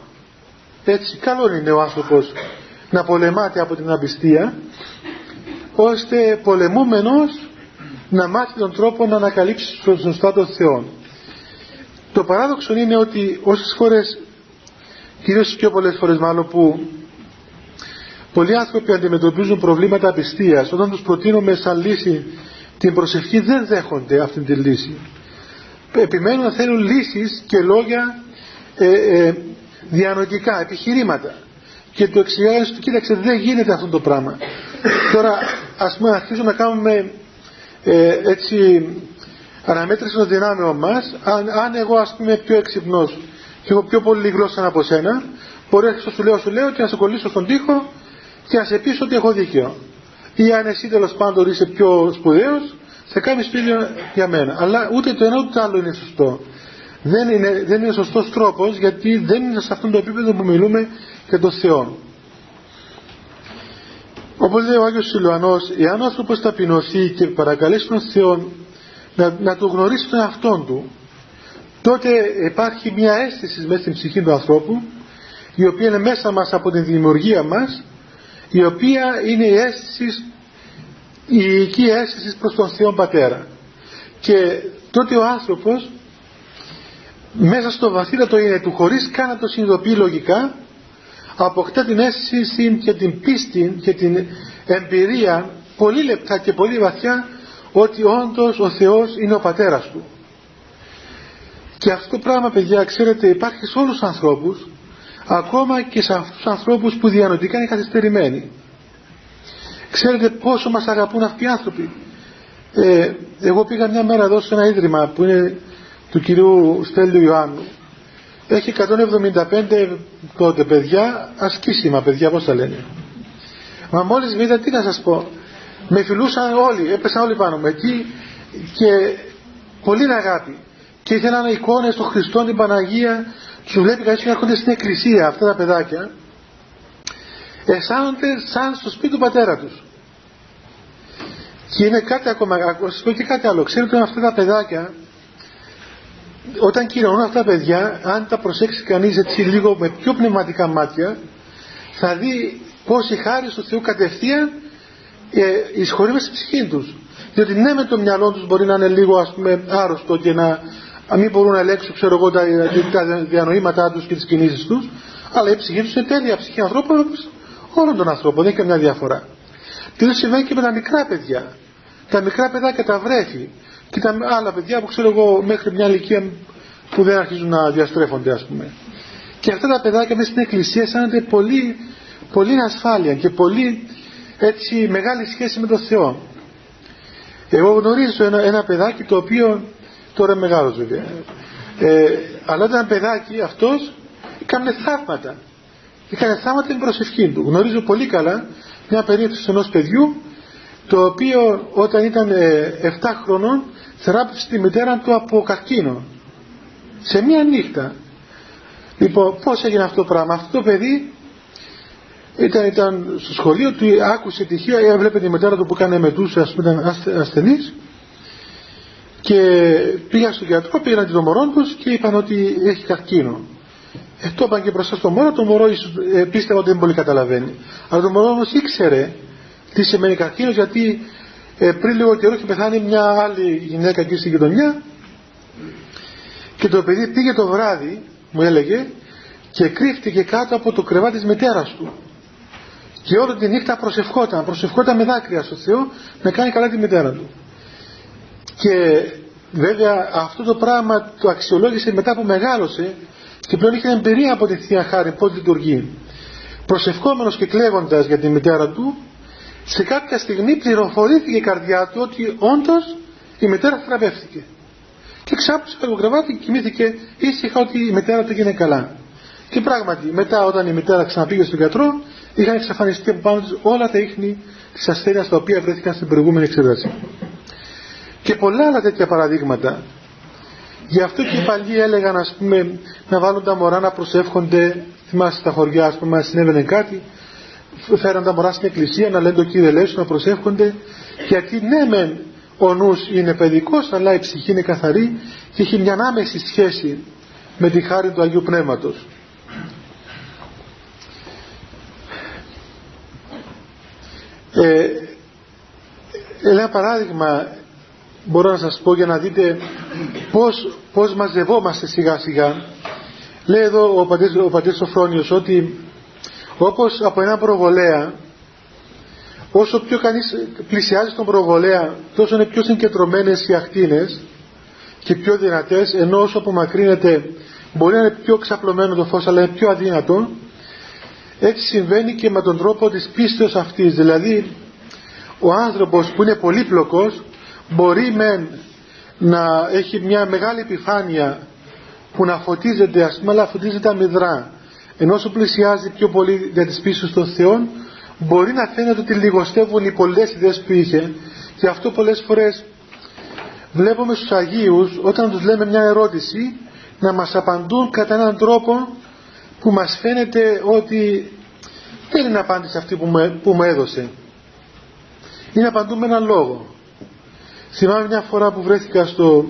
Έτσι, καλό είναι ο άνθρωπος να πολεμάται από την απιστία, ώστε πολεμούμενος να μάθει τον τρόπο να ανακαλύψει σωστά τον Θεό. Το παράδοξο είναι ότι όσες φορές, κυρίως πιο πολλές φορές μάλλον που πολλοί άνθρωποι αντιμετωπίζουν προβλήματα απιστίας, όταν τους προτείνουμε σαν λύση την προσευχή δεν δέχονται αυτή τη λύση. Επιμένουν να θέλουν λύσεις και λόγια ε, ε, διανοητικά, επιχειρήματα. Και το εξηγάνε του κοίταξε δεν γίνεται αυτό το πράγμα. Τώρα ας πούμε αρχίζουμε να κάνουμε ε, έτσι αναμέτρηση των δυνάμεων μας. Αν, αν εγώ ας πούμε πιο εξυπνός και έχω πιο πολύ γλώσσα από σένα μπορεί να σου λέω σου λέω και να σε κολλήσω στον τοίχο και να σε πείσω ότι έχω δίκιο. Ή αν εσύ τέλος πάντων είσαι πιο σπουδαίος θα κάνεις φίλιο για μένα. Αλλά ούτε το ένα ούτε το άλλο είναι σωστό. Δεν είναι, δεν είναι σωστός τρόπος γιατί δεν είναι σε αυτό το επίπεδο που μιλούμε για τον Θεό όπως λέει ο Άγιος Σιλουανός εάν ο άνθρωπος ταπεινωθεί και παρακαλέσει τον Θεό να, να το γνωρίσει τον εαυτόν του τότε υπάρχει μια αίσθηση μέσα στην ψυχή του ανθρώπου η οποία είναι μέσα μας από την δημιουργία μας η οποία είναι η αίσθηση η ηλική αίσθησης προς τον Θεό Πατέρα και τότε ο άνθρωπος μέσα στο βαθύτατο είναι του χωρίς καν να το συνειδητοποιεί λογικά αποκτά την αίσθηση και την πίστη και την εμπειρία πολύ λεπτά και πολύ βαθιά ότι όντως ο Θεός είναι ο πατέρας του. Και αυτό το πράγμα παιδιά ξέρετε υπάρχει σε όλους τους ανθρώπους ακόμα και σε αυτούς τους ανθρώπους που διανοητικά είναι καθυστερημένοι. Ξέρετε πόσο μας αγαπούν αυτοί οι άνθρωποι. Ε, εγώ πήγα μια μέρα εδώ σε ένα ίδρυμα που είναι του κυρίου Στέλιου Ιωάννου. Έχει 175 τότε παιδιά, ασκήσιμα παιδιά, πώς τα λένε. Μα μόλις είδα τι να σας πω, με φιλούσαν όλοι, έπεσαν όλοι πάνω μου εκεί και πολύ αγάπη. Και ήθελαν εικόνες των Χριστών, την Παναγία, τους βλέπει κανείς και έρχονται στην εκκλησία αυτά τα παιδάκια. Αισθάνονται σαν στο σπίτι του πατέρα τους. Και είναι κάτι ακόμα, να σας πω και κάτι άλλο. Ξέρετε αυτά τα παιδάκια, όταν κοινωνούν αυτά τα παιδιά, αν τα προσέξει κανείς έτσι λίγο με πιο πνευματικά μάτια, θα δει πως η χάρη του Θεού κατευθείαν ε, εισχωρεί στη ψυχή τους. Διότι ναι με το μυαλό τους μπορεί να είναι λίγο ας πούμε άρρωστο και να αν μην μπορούν να ελέγξουν ξέρω εγώ, τα, τα διανοήματά τους και τις κινήσεις τους, αλλά η ψυχή τους είναι τέλεια ψυχή ανθρώπων όλων των ανθρώπων, δεν έχει καμιά διαφορά. Και δεν συμβαίνει και με τα μικρά παιδιά. Τα μικρά παιδάκια τα βρέφη και τα άλλα παιδιά που ξέρω εγώ μέχρι μια ηλικία που δεν αρχίζουν να διαστρέφονται ας πούμε. Και αυτά τα παιδάκια μέσα στην εκκλησία αισθάνονται πολύ, πολύ ασφάλεια και πολύ έτσι μεγάλη σχέση με τον Θεό. Εγώ γνωρίζω ένα, ένα παιδάκι το οποίο τώρα μεγάλος βέβαια. Ε, αλλά ήταν ένα παιδάκι αυτός έκανε θαύματα. Έκανε θαύματα την προσευχή του. Γνωρίζω πολύ καλά μια περίπτωση ενός παιδιού το οποίο όταν ήταν 7 ε, χρονών θεράπευσε τη μητέρα του από καρκίνο. Σε μία νύχτα. Λοιπόν, πώς έγινε αυτό το πράγμα. Αυτό το παιδί ήταν, ήταν στο σχολείο του, άκουσε τυχαία, έβλεπε τη μητέρα του που έκανε μετούσε, ας πούμε, ήταν ασθενής και πήγα στον γιατρό, πήγαν το μωρό τους και είπαν ότι έχει καρκίνο. Ε, το είπαν και μπροστά στο μωρό, το μωρό ε, πίστευε ότι δεν πολύ καταλαβαίνει. Αλλά το μωρό όμως ήξερε τι σημαίνει καρκίνο γιατί ε, πριν λίγο καιρό είχε πεθάνει μια άλλη γυναίκα εκεί στην γειτονιά και το παιδί πήγε το βράδυ, μου έλεγε, και κρύφτηκε κάτω από το κρεβάτι της μητέρας του. Και όλη τη νύχτα προσευχόταν, προσευχόταν με δάκρυα στο Θεό να κάνει καλά τη μητέρα του. Και βέβαια αυτό το πράγμα το αξιολόγησε μετά που μεγάλωσε και πλέον είχε εμπειρία από τη Θεία Χάρη πώς λειτουργεί. Προσευχόμενος και κλαίγοντας για τη μητέρα του σε κάποια στιγμή πληροφορήθηκε η καρδιά του ότι όντως η μητέρα θεραπεύτηκε. Και ξάπλωσε το κρεβάτι και κοιμήθηκε ήσυχα ότι η μητέρα του έγινε καλά. Και πράγματι μετά όταν η μητέρα ξαναπήγε στον γιατρό είχαν εξαφανιστεί από πάνω τους όλα τα ίχνη της ασθένειας τα οποία βρέθηκαν στην προηγούμενη εξέταση. Και πολλά άλλα τέτοια παραδείγματα. Γι' αυτό και οι παλιοί έλεγαν ας πούμε να βάλουν τα μωρά να προσεύχονται θυμάστε στα χωριά ας πούμε να συνέβαινε κάτι φέραν τα μωράς στην εκκλησία να λένε το Κύριε Λέσου να προσεύχονται γιατί ναι μεν ο νους είναι παιδικός αλλά η ψυχή είναι καθαρή και έχει μια άμεση σχέση με τη χάρη του Αγίου Πνεύματος. Ε, ένα παράδειγμα μπορώ να σας πω για να δείτε πώς, πώς μαζευόμαστε σιγά σιγά λέει εδώ ο πατήρ, ο πατήρ Σοφρόνιος ότι όπως από ένα προβολέα όσο πιο κανείς πλησιάζει στον προβολέα τόσο είναι πιο συγκεντρωμένες οι ακτίνες και πιο δυνατές ενώ όσο απομακρύνεται μπορεί να είναι πιο ξαπλωμένο το φως αλλά είναι πιο αδύνατο έτσι συμβαίνει και με τον τρόπο της πίστεως αυτής. Δηλαδή ο άνθρωπος που είναι πολύπλοκος μπορεί μεν να έχει μια μεγάλη επιφάνεια που να φωτίζεται ας πούμε αλλά φωτίζεται αμυδρά ενώ όσο πλησιάζει πιο πολύ για τις πίστες των Θεών μπορεί να φαίνεται ότι λιγοστεύουν οι πολλές ιδέες που είχε. Και αυτό πολλές φορές βλέπουμε στους Αγίους όταν τους λέμε μια ερώτηση να μας απαντούν κατά έναν τρόπο που μας φαίνεται ότι δεν είναι απάντηση αυτή που μου, που μου έδωσε. Είναι απαντούν με έναν λόγο. Θυμάμαι μια φορά που βρέθηκα στο,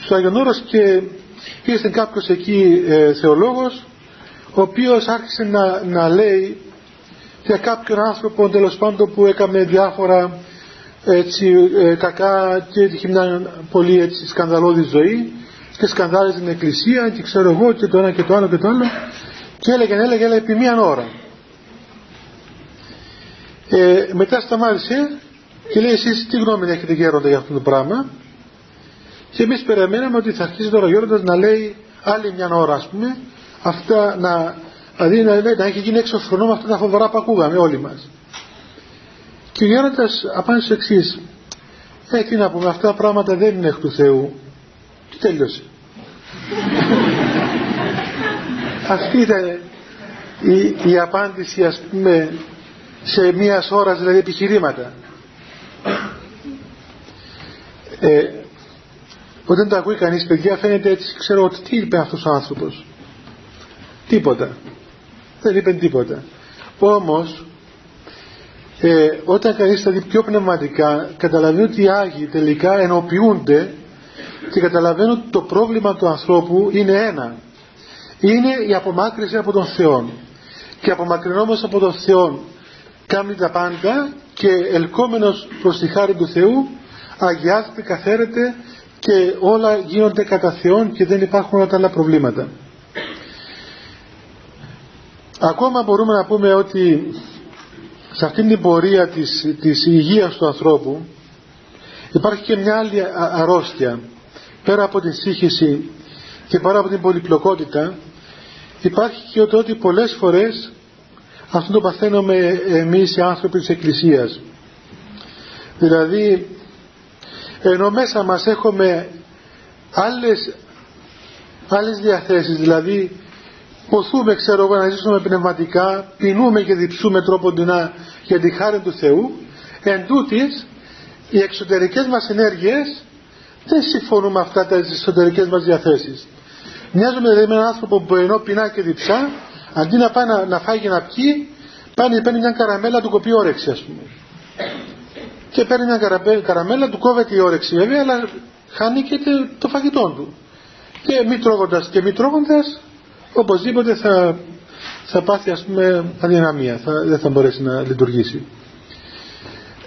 στο Άγιον Όρος και ήρθε κάποιος εκεί ε, θεολόγος ο οποίος άρχισε να, να λέει για κάποιον άνθρωπο τέλος πάντων που έκαμε διάφορα έτσι, ε, κακά και είχε μια πολύ έτσι, σκανδαλώδη ζωή και σκανδάλιζε την εκκλησία και ξέρω εγώ και το ένα και το άλλο και το άλλο και έλεγε, έλεγε, έλεγε επί μίαν ώρα. Ε, μετά σταμάτησε και λέει εσείς τι γνώμη έχετε γέροντα για αυτό το πράγμα; Και εμείς περιμέναμε ότι θα αρχίσει τώρα ο γέροντας να λέει άλλη μια ώρα ας πούμε αυτά να, δηλαδή να, να έχει γίνει έξω χρονό με αυτά τα φοβερά που ακούγαμε όλοι μας. Και ο γέροντας απάντησε εξής. Ε, τι να πούμε, αυτά τα πράγματα δεν είναι εκ του Θεού. Και τέλειωσε. Αυτή ήταν η, η απάντηση ας πούμε σε μίας ώρας δηλαδή επιχειρήματα. Ε, όταν το ακούει κανείς παιδιά φαίνεται έτσι ξέρω ότι τι είπε αυτός ο άνθρωπος Τίποτα. Δεν είπε τίποτα. Όμως, ε, όταν κανείς τα δει πιο πνευματικά, καταλαβαίνει ότι οι Άγιοι τελικά ενοποιούνται και καταλαβαίνουν ότι το πρόβλημα του ανθρώπου είναι ένα. Είναι η απομάκρυση από τον Θεό. Και απομακρυνόμενος από τον Θεό κάνει τα πάντα και ελκόμενος προς τη χάρη του Θεού αγιάζεται, καθαίρεται και όλα γίνονται κατά Θεόν και δεν υπάρχουν όλα τα άλλα προβλήματα. Ακόμα μπορούμε να πούμε ότι σε αυτήν την πορεία της, της υγείας του ανθρώπου υπάρχει και μια άλλη αρρώστια. Πέρα από την σύγχυση και πέρα από την πολυπλοκότητα υπάρχει και το ότι πολλές φορές αυτό το παθαίνουμε εμείς οι άνθρωποι της Εκκλησίας. Δηλαδή ενώ μέσα μας έχουμε άλλες, άλλες διαθέσεις δηλαδή ποθούμε ξέρω εγώ να ζήσουμε πνευματικά πεινούμε και διψούμε τρόποντινά για τη χάρη του Θεού. Εν τούτης, οι εξωτερικές μας ενέργειες δεν συμφωνούν με αυτά τα εσωτερικές μας διαθέσεις. Μοιάζουμε δηλαδή με έναν άνθρωπο που ενώ πεινά και διψά αντί να πάει να, να φάει και να πιει πάει παίρνει μια καραμέλα του κοπεί όρεξη ας πούμε. Και παίρνει μια καραμέλα του κόβεται η όρεξη βέβαια αλλά χάνει και το φαγητό του. Και μη τρώγοντας και μη τρώγοντας οπωσδήποτε θα, θα πάθει ας πούμε αδυναμία, θα, δεν θα μπορέσει να λειτουργήσει.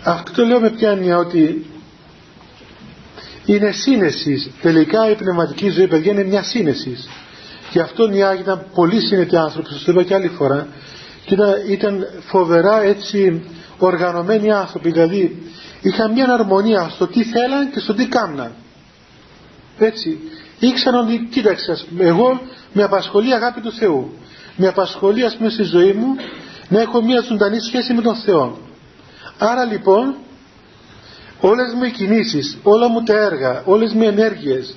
Αυτό το λέω με ποια έννοια ότι είναι σύνεσης. Τελικά η πνευματική ζωή, παιδιά, είναι μια σύνεσης. Και αυτό οι Άγιοι ήταν πολύ συνετοί άνθρωποι, σας το είπα και άλλη φορά, και ήταν, ήταν φοβερά έτσι οργανωμένοι άνθρωποι. Δηλαδή είχαν μια αρμονία στο τι θέλαν και στο τι κάμναν. Έτσι. Ήξεραν ότι, κοίταξε, ας πούμε, εγώ με απασχολεί αγάπη του Θεού. Με απασχολεί, ας πούμε, στη ζωή μου να έχω μια ζωντανή σχέση με τον Θεό. Άρα λοιπόν, όλες μου οι κινήσεις, όλα μου τα έργα, όλες μου οι ενέργειες,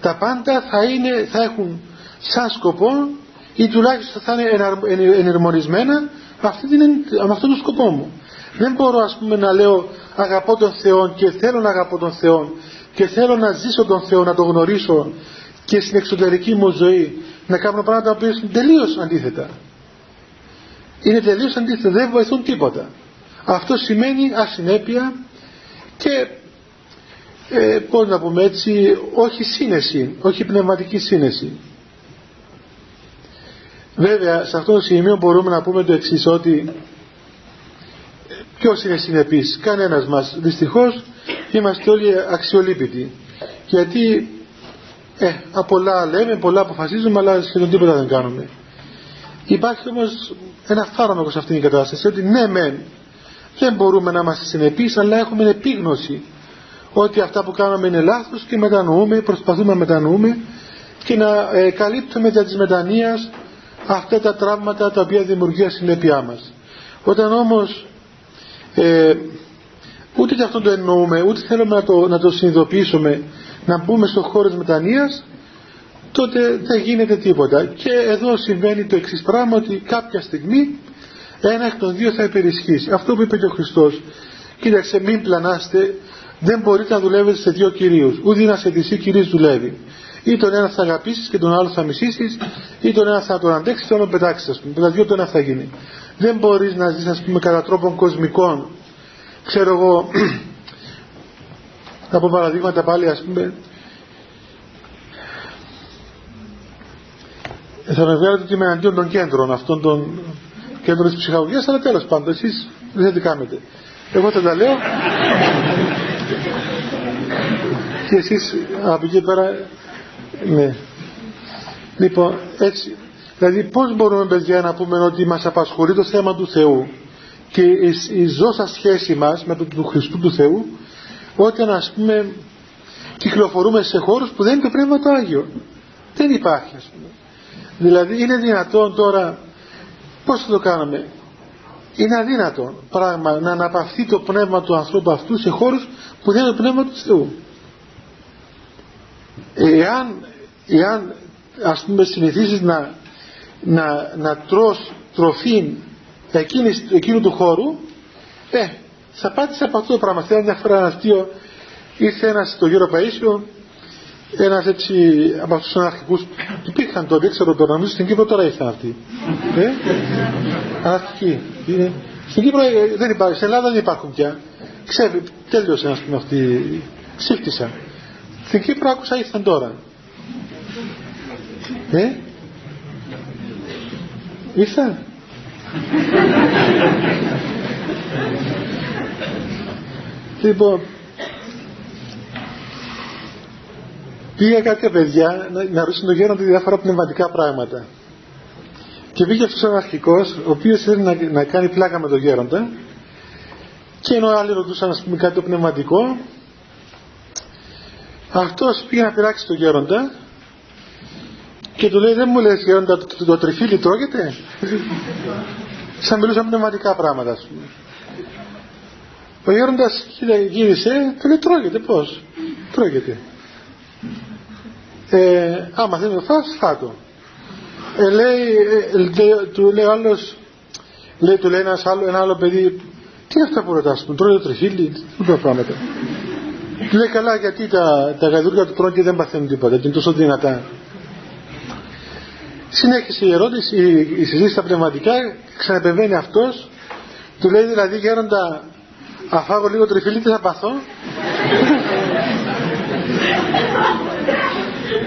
τα πάντα θα, είναι, θα έχουν σαν σκοπό ή τουλάχιστον θα είναι ενερμονισμένα με, αυτή την, με αυτόν τον σκοπό μου. Δεν μπορώ ας πούμε να λέω αγαπώ τον Θεό και θέλω να αγαπώ τον Θεό και θέλω να ζήσω τον Θεό, να τον γνωρίσω και στην εξωτερική μου ζωή να κάνω πράγματα που είναι τελείως αντίθετα. Είναι τελείως αντίθετα, δεν βοηθούν τίποτα. Αυτό σημαίνει ασυνέπεια και ε, πώς να πούμε έτσι, όχι σύνεση, όχι πνευματική σύνεση. Βέβαια, σε αυτό το σημείο μπορούμε να πούμε το εξής ότι ποιος είναι συνεπής, κανένας μας. Δυστυχώς είμαστε όλοι αξιολύπητοι. Γιατί ε, πολλά λέμε, πολλά αποφασίζουμε, αλλά σχεδόν τίποτα δεν κάνουμε. Υπάρχει όμως ένα φάρμακο σε αυτήν την κατάσταση, ότι ναι μεν δεν μπορούμε να είμαστε συνεπείς, αλλά έχουμε επίγνωση ότι αυτά που κάνουμε είναι λάθος και μετανοούμε, προσπαθούμε να μετανοούμε και να ε, καλύπτουμε για της μετανοίας αυτά τα τραύματα τα οποία δημιουργεί η συνέπειά μας. Όταν όμως ε, ούτε και αυτό το εννοούμε, ούτε θέλουμε να το, να το συνειδητοποιήσουμε, να μπούμε στο χώρο της μετανοίας, τότε δεν γίνεται τίποτα. Και εδώ συμβαίνει το εξής πράγμα ότι κάποια στιγμή ένα εκ των δύο θα υπερισχύσει. Αυτό που είπε και ο Χριστός. Κοίταξε μην πλανάστε, δεν μπορείτε να δουλεύετε σε δύο κυρίους. Ούτε να σε δυσί κυρίες δουλεύει. Ή τον ένα θα αγαπήσεις και τον άλλο θα μισήσεις, ή τον ένα θα τον αντέξεις και τον άλλο πετάξεις, ας πούμε. Δηλαδή, το ένα θα γίνει. Δεν μπορείς να ζεις, ας πούμε, κατά τρόπον κοσμικών. Ξέρω εγώ, θα πω παραδείγματα πάλι, ας πούμε. Θα με βγάλετε ότι είμαι αντίον των κέντρων, αυτών των κέντρων της ψυχαγωγίας, αλλά τέλος πάντων, εσείς δεν τι κάνετε. Εγώ θα τα λέω. και εσείς από εκεί πέρα ναι. Λοιπόν, έτσι. Δηλαδή πώς μπορούμε παιδιά να πούμε ότι μας απασχολεί το θέμα του Θεού; Και η, ζώσα σχέση μας με τον του Χριστού του Θεού όταν ας πούμε κυκλοφορούμε σε χώρους που δεν είναι το Πνεύμα το Άγιο. Δεν υπάρχει ας πούμε. Δηλαδή είναι δυνατόν τώρα πώς θα το κάνουμε; Είναι αδύνατο πράγμα να αναπαυθεί το πνεύμα του ανθρώπου αυτού σε χώρους που δεν είναι το πνεύμα του Θεού. Εάν, εάν ας πούμε συνηθίσεις να, να, να τρως τροφή εκείνης, εκείνου του χώρου ε, θα πάτησε από αυτό το πράγμα. Θέλω μια φορά ένα αστείο ήρθε ένας στο γύρο Παΐσιο ένας έτσι από αυτούς τους αναρχικούς που υπήρχαν τότε, δεν ξέρω τώρα, νομίζω στην Κύπρο τώρα ήρθαν αυτοί. Ε, αναρχικοί. Στην Κύπρο ε, δεν υπάρχει, στην Ελλάδα δεν υπάρχουν πια. Ξέρει, τέλειωσε ας πούμε αυτοί, σύφτησαν. Στην Κύπρο άκουσα ήρθαν τώρα. Ε; Ήρθαν. Λοιπόν, πήγα κάποια παιδιά να, να ρωτήσουν τον γέροντα διάφορα πνευματικά πράγματα. Και πήγε αυτός ο αρχικός, ο οποίος θέλει να, να κάνει πλάκα με τον γέροντα, και ενώ άλλοι ρωτούσαν, ας πούμε, κάτι το πνευματικό, αυτός πήγε να πειράξει τον γέροντα και του λέει: Δεν μου λες, γέροντα, το, το τριφύλι τρώγεται; Σαν μιλούσαν πνευματικά πράγματα, ας πούμε. Ο γέροντας γύρισε, του λέει τρώγεται, πώς, τρώγεται. Ε, άμα θέλει να φας, φάτο. Ε, λέει, ε, του λέει άλλος, λέει, του λέει ένας άλλο, ένα άλλο παιδί, τι είναι αυτά που ρωτάς, του τρώει το τριχύλι, τι είναι πράγματα; Του λέει καλά γιατί τα, τα γαϊδούρια του τρώνε και δεν παθαίνουν τίποτα, και είναι τόσο δυνατά. Συνέχισε η ερώτηση, η, η συζήτηση στα πνευματικά, ξαναπεβαίνει αυτός, του λέει δηλαδή γέροντα, αφάγω λίγο τριφύλι τι θα παθώ;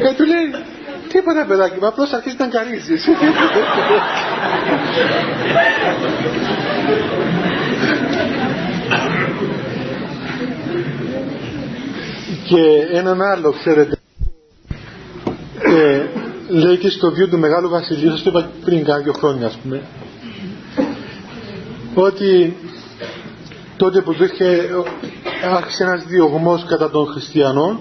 ε, του λέει, τίποτα παιδάκι μου, απλώς αρχίζει να καρίζεις. και έναν άλλο, ξέρετε, ε, λέει και στο βίο του Μεγάλου Βασιλείου, σας το είπα πριν κάποιο χρόνια, ας πούμε, ότι τότε που είχε άρχισε ένας διωγμός κατά των χριστιανών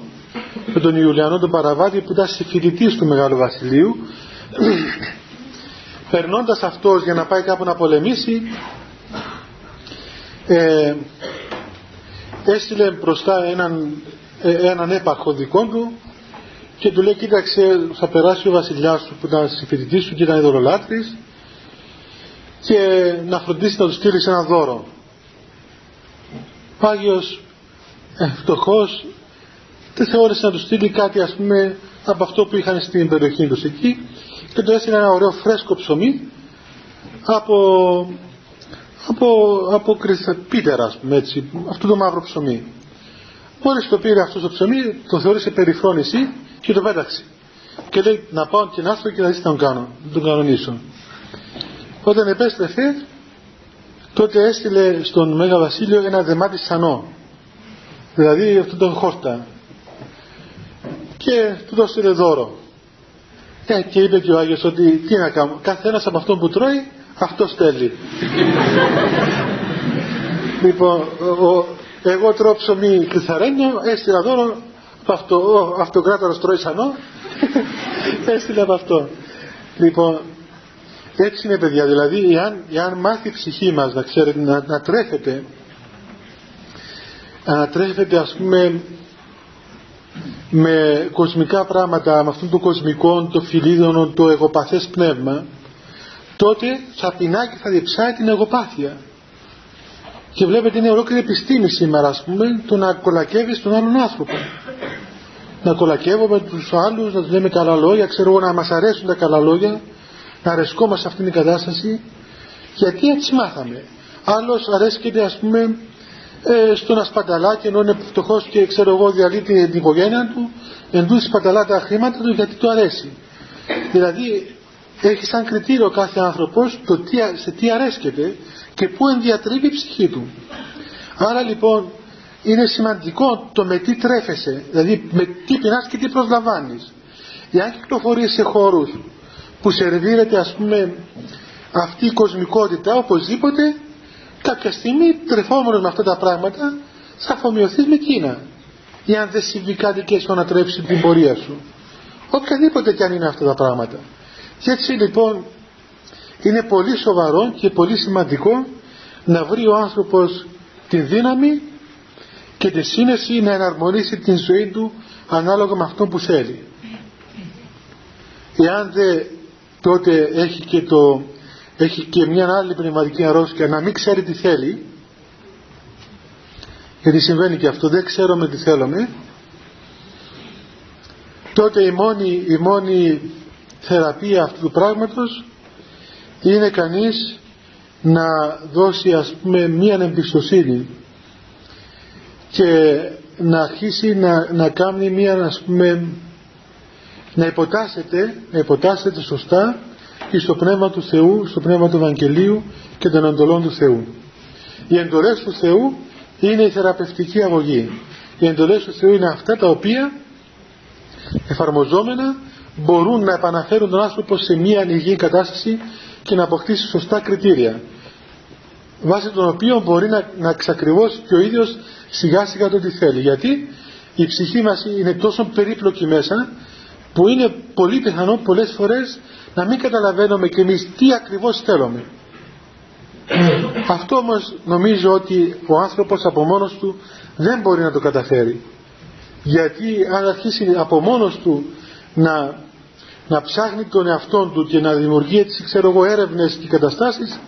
με τον Ιουλιανό τον Παραβάτη που ήταν συμφιλητής του Μεγάλου Βασιλείου περνώντας αυτός για να πάει κάπου να πολεμήσει ε, έστειλε μπροστά έναν, ε, έναν έπαρχο δικό του και του λέει κοίταξε θα περάσει ο βασιλιάς σου που ήταν συμφιλητής σου και ήταν ειδωλολάτρης και να φροντίσει να του στείλεις ένα δώρο Άγιος ε, φτωχός δεν θεώρησε να του στείλει κάτι ας πούμε από αυτό που είχαν στην περιοχή τους εκεί και του έστειλε ένα ωραίο φρέσκο ψωμί από από, από κρυσταπίτερα ας πούμε έτσι αυτό το μαύρο ψωμί. Μόλις το πήρε αυτός το ψωμί το θεώρησε περιφρόνηση και το πέταξε. Και λέει να πάω και να έρθω και να δεις τι τον κάνω να τον κανονίσω όταν επέστρεφε τότε έστειλε στον Μέγα Βασίλειο ένα δεμάτι σανό. Δηλαδή αυτό τον χόρτα. Και του το έστειλε δώρο. Ε, και είπε και ο Άγιος ότι τι να κάνω καθένας από αυτόν που τρώει αυτός στέλνει λοιπόν ο, εγώ τρώω ψωμί κλειθαρένιο έστειλα δώρο από αυτό, ο αυτοκράτορας τρώει σανό. Έστειλε από αυτό. Λοιπόν έτσι είναι παιδιά, δηλαδή εάν, εάν μάθει η ψυχή μας να ξέρετε να, να τρέφεται να τρέφεται ας πούμε με κοσμικά πράγματα, με αυτόν το κοσμικό, το φιλίδωνο, το εγωπαθές πνεύμα τότε θα πεινά και θα διψάει την εγωπάθεια. Και βλέπετε είναι ολόκληρη επιστήμη σήμερα ας πούμε το να κολακεύεις τον άλλον άνθρωπο να κολακεύουμε τους άλλους, να τους λέμε καλά λόγια. Ξέρω εγώ να μας αρέσουν τα καλά λόγια να αρεσκόμαστε σε αυτήν την κατάσταση. Γιατί έτσι μάθαμε. Άλλος αρέσκεται ας πούμε ε, στο να σπαταλά και ενώ είναι φτωχός και ξέρω εγώ διαλύει την οικογένεια του εντούτοις σπαταλά τα χρήματα του γιατί του αρέσει. Δηλαδή έχει σαν κριτήριο κάθε άνθρωπος το τι, σε τι αρέσκεται και πού ενδιατρύβει η ψυχή του. Άρα λοιπόν είναι σημαντικό το με τι τρέφεσαι δηλαδή με τι πεινάς και τι προσλαμβάνεις. Εάν κυκλοφορείς σε χώρους που σερβίρεται ας πούμε αυτή η κοσμικότητα οπωσδήποτε κάποια στιγμή τρεφόμενος με αυτά τα πράγματα θα αφομοιωθείς με εκείνα ή αν δεν συμβεί κάτι και να τρέψει την πορεία σου. Οποιαδήποτε και αν είναι αυτά τα πράγματα. Και έτσι λοιπόν είναι πολύ σοβαρό και πολύ σημαντικό να βρει ο άνθρωπος την δύναμη και τη σύνεση να εναρμονίσει την ζωή του ανάλογα με αυτό που θέλει. Εάν δεν τότε έχει και, το, έχει και μια άλλη πνευματική αρρώστια να μην ξέρει τι θέλει γιατί συμβαίνει και αυτό δεν ξέρουμε τι θέλουμε τότε η μόνη, η μόνη θεραπεία αυτού του πράγματος είναι κανείς να δώσει ας πούμε μία εμπιστοσύνη και να αρχίσει να, να κάνει μία ας πούμε να υποτάσσεται, να υποτάσσεται σωστά και στο πνεύμα του Θεού, στο πνεύμα του Ευαγγελίου και των εντολών του Θεού. Οι εντολές του Θεού είναι η θεραπευτική αγωγή. Οι εντολές του Θεού είναι αυτά τα οποία εφαρμοζόμενα μπορούν να επαναφέρουν τον άνθρωπο σε μια υγιή κατάσταση και να αποκτήσει σωστά κριτήρια βάσει των οποίων μπορεί να, να εξακριβώσει και ο ίδιος σιγά σιγά το τι θέλει. Γιατί η ψυχή μας είναι τόσο περίπλοκη μέσα που είναι πολύ πιθανό πολλές φορές να μην καταλαβαίνουμε και εμείς τι ακριβώς θέλουμε. Αυτό όμως νομίζω ότι ο άνθρωπος από μόνος του δεν μπορεί να το καταφέρει. Γιατί αν αρχίσει από μόνος του να, να ψάχνει τον εαυτό του και να δημιουργεί έτσι ξέρω εγώ έρευνες και καταστάσεις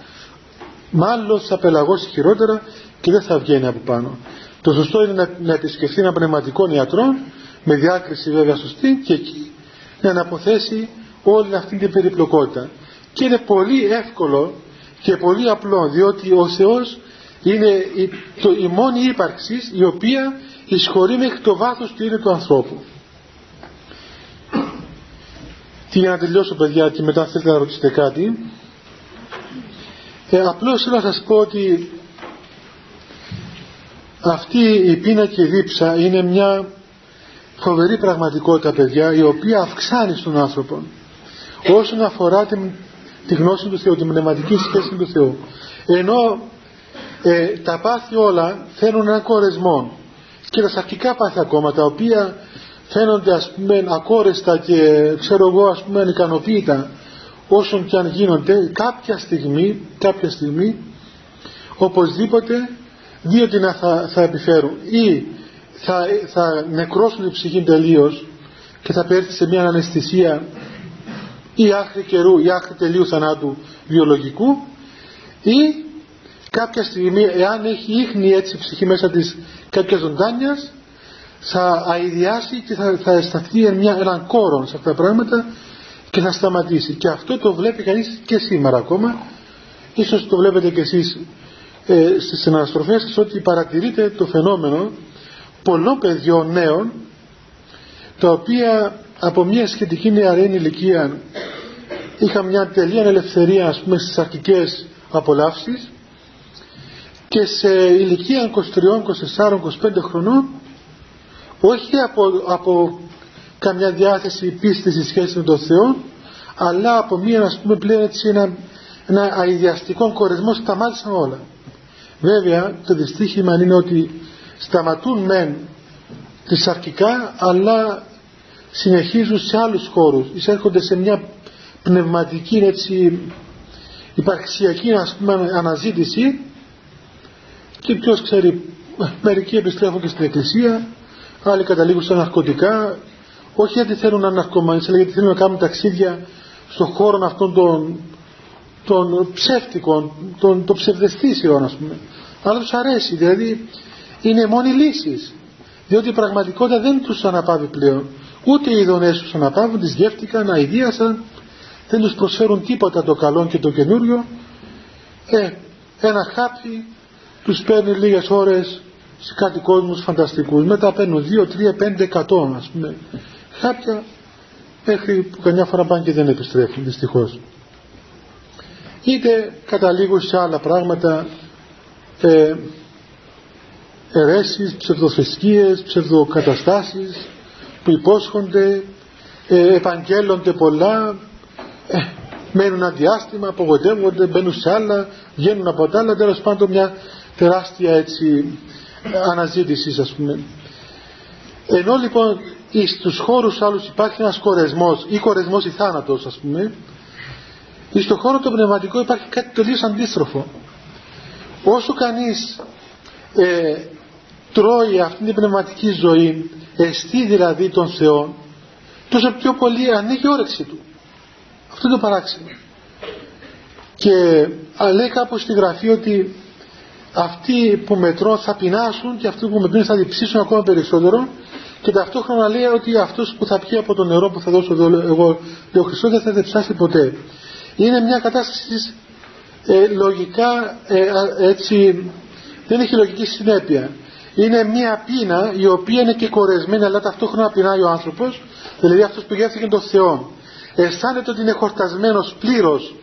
μάλλον θα πελαγώσει χειρότερα και δεν θα βγαίνει από πάνω το σωστό είναι να, να επισκεφθεί ένα πνευματικό ιατρό με διάκριση βέβαια σωστή και εκεί να αναποθέσει όλη αυτή την περιπλοκότητα. Και είναι πολύ εύκολο και πολύ απλό διότι ο Θεός είναι η, το, η μόνη ύπαρξη η οποία εισχωρεί μέχρι το βάθος του είναι του ανθρώπου. Τι για να τελειώσω παιδιά και μετά θέλετε να ρωτήσετε κάτι. Ε, απλώς θέλω να σας πω ότι αυτή η πείνα και η δίψα είναι μια φοβερή πραγματικότητα παιδιά η οποία αυξάνει στον άνθρωπο όσον αφορά την, τη γνώση του Θεού, την πνευματική σχέση του Θεού. Ενώ ε, τα πάθη όλα φέρνουν έναν κορεσμό και τα σαρκικά πάθη ακόμα τα οποία φαίνονται ας πούμε ακόρεστα και ξέρω εγώ ας πούμε ικανοποίητα όσον και αν γίνονται κάποια στιγμή, κάποια στιγμή οπωσδήποτε δύο να θα, θα επιφέρουν. Ή θα, θα νεκρώσουν την ψυχή τελείως και θα πέρθει σε μια αναισθησία ή άχρη καιρού ή άχρη τελείου θανάτου βιολογικού. Ή κάποια στιγμή εάν έχει ίχνη έτσι η ψυχή μέσα της κάποια ζωντάνιας θα αειδιάσει και θα, θα αισθανθεί μια, έναν κόρο σε αυτά τα πράγματα και θα σταματήσει. Και αυτό το βλέπει κανείς και σήμερα ακόμα. Ίσως το βλέπετε και εσείς ε, στις αναστροφές σας ότι παρατηρείτε το φαινόμενο πολλών παιδιών νέων τα οποία από μια σχετική νεαρή ηλικία είχαν μια τελεία ελευθερία ας πούμε στις αρχικές απολαύσεις και σε ηλικία 23, 24, 25 χρονών όχι από, από καμιά διάθεση πίστης στη σχέση με τον Θεό αλλά από μια ας πούμε πλέον έτσι ένα, ένα αειδιαστικό κορεσμό σταμάτησαν όλα βέβαια το δυστύχημα είναι ότι σταματούν μεν τις αρχικά αλλά συνεχίζουν σε άλλους χώρους. Εισέρχονται σε μια πνευματική έτσι υπαρξιακή ας πούμε αναζήτηση. Και ποιος ξέρει μερικοί επιστρέφουν και στην εκκλησία άλλοι καταλήγουν στα ναρκωτικά. Όχι γιατί θέλουν να ναρκωμανίσουν αλλά γιατί θέλουν να κάνουν ταξίδια στον χώρο αυτών των, των ψεύτικων των, των ψευδεστήσεων ας πούμε αλλά τους αρέσει δηλαδή είναι μόνη λύση. διότι η πραγματικότητα δεν τους αναπαύει πλέον. Ούτε οι ειδονές τους αναπαύουν τις γεύτηκαν, αηδίασαν δεν τους προσφέρουν τίποτα το καλό και το καινούριο. Ε, ένα χάπι τους παίρνει λίγες ώρες σε κάτι κόσμους φανταστικούς. Μετά παίρνουν 2, 3, 5, 100 ας πούμε. Χάπια μέχρι που καμιά φορά πάνε και δεν επιστρέφουν δυστυχώς. Είτε καταλήγουν σε άλλα πράγματα ε, αιρέσεις, ψευδοθρησκείες, ψευδοκαταστάσεις που υπόσχονται, ε, επαγγέλλονται πολλά, ε, μένουν ένα διάστημα, απογοητεύονται, μπαίνουν σε άλλα, βγαίνουν από τα άλλα, τέλος πάντων μια τεράστια έτσι αναζήτησης ας πούμε. Ενώ λοιπόν στους χώρους άλλους υπάρχει ένας κορεσμός ή κορεσμός ή θάνατος ας πούμε, στον χώρο το πνευματικό υπάρχει κάτι τελείως αντίστροφο. Όσο κανείς ε, τρώει αυτή την πνευματική ζωή, εστί δηλαδή τον Θεό, τόσο πιο πολύ ανοίγει η όρεξη του. Αυτό είναι το παράξενο. Και λέει κάπου στη γραφή ότι αυτοί που μετρώ θα πεινάσουν και αυτοί που μετρούν θα διψήσουν ακόμα περισσότερο και ταυτόχρονα λέει ότι αυτός που θα πιει από το νερό που θα δώσω εδώ, εγώ ο Χριστός δεν θα διψάσει ποτέ. Είναι μια κατάσταση ε, λογικά ε, έτσι δεν έχει λογική συνέπεια. Είναι μια πείνα η οποία είναι και κορεσμένη αλλά ταυτόχρονα πεινάει ο άνθρωπος δηλαδή αυτός που γεύθηκε τον Θεό αισθάνεται ότι είναι χορτασμένος πλήρως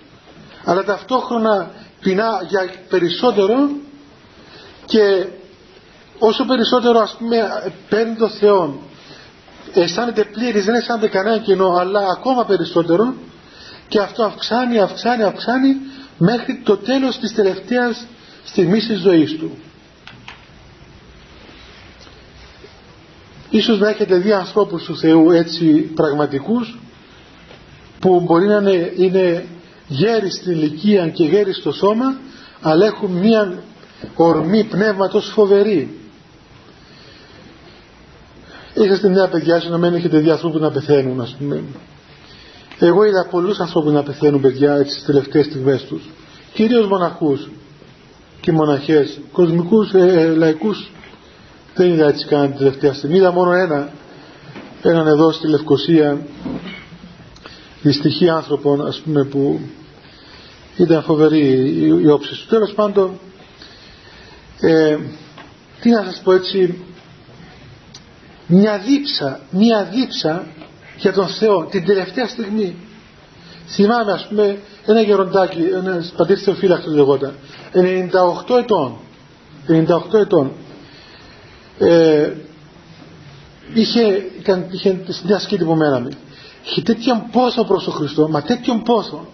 αλλά ταυτόχρονα πεινά για περισσότερο και όσο περισσότερο ας πούμε παίρνει το Θεό αισθάνεται πλήρης, δεν αισθάνεται κανένα κοινό, αλλά ακόμα περισσότερο και αυτό αυξάνει, αυξάνει, αυξάνει μέχρι το τέλος της τελευταίας στιγμής της ζωής του. Ίσως να έχετε δει ανθρώπους του Θεού έτσι πραγματικούς που μπορεί να είναι, είναι γέροι στην ηλικία και γέροι στο σώμα αλλά έχουν μία ορμή πνεύματος φοβερή. Είσαστε μια παιδιά σου να μην έχετε δει ανθρώπους να πεθαίνουν ας πούμε. Εγώ είδα πολλούς ανθρώπους να πεθαίνουν παιδιά έτσι στις τελευταίες στιγμές τους. Κυρίως μοναχούς και μοναχές, κοσμικούς, ε, ε, λαϊκούς δεν είδα έτσι καν τελευταία στιγμή. Είδα μόνο ένα, έναν εδώ στη Λευκοσία, δυστυχή άνθρωπον ας πούμε που ήταν φοβερή η, η όψη του. Τέλος πάντων, ε, τι να σας πω έτσι, μια δίψα, μια δίψα για τον Θεό την τελευταία στιγμή. Θυμάμαι ας πούμε ένα γεροντάκι, ένας πατήρ θεοφύλακτος λεγόταν, 98 ετών, 98 ετών, ε, είχε, είχε, είχε μια σκήτη που μέναμε. Είχε τέτοιον πόσο προς τον Χριστό, μα τέτοιον πόσο.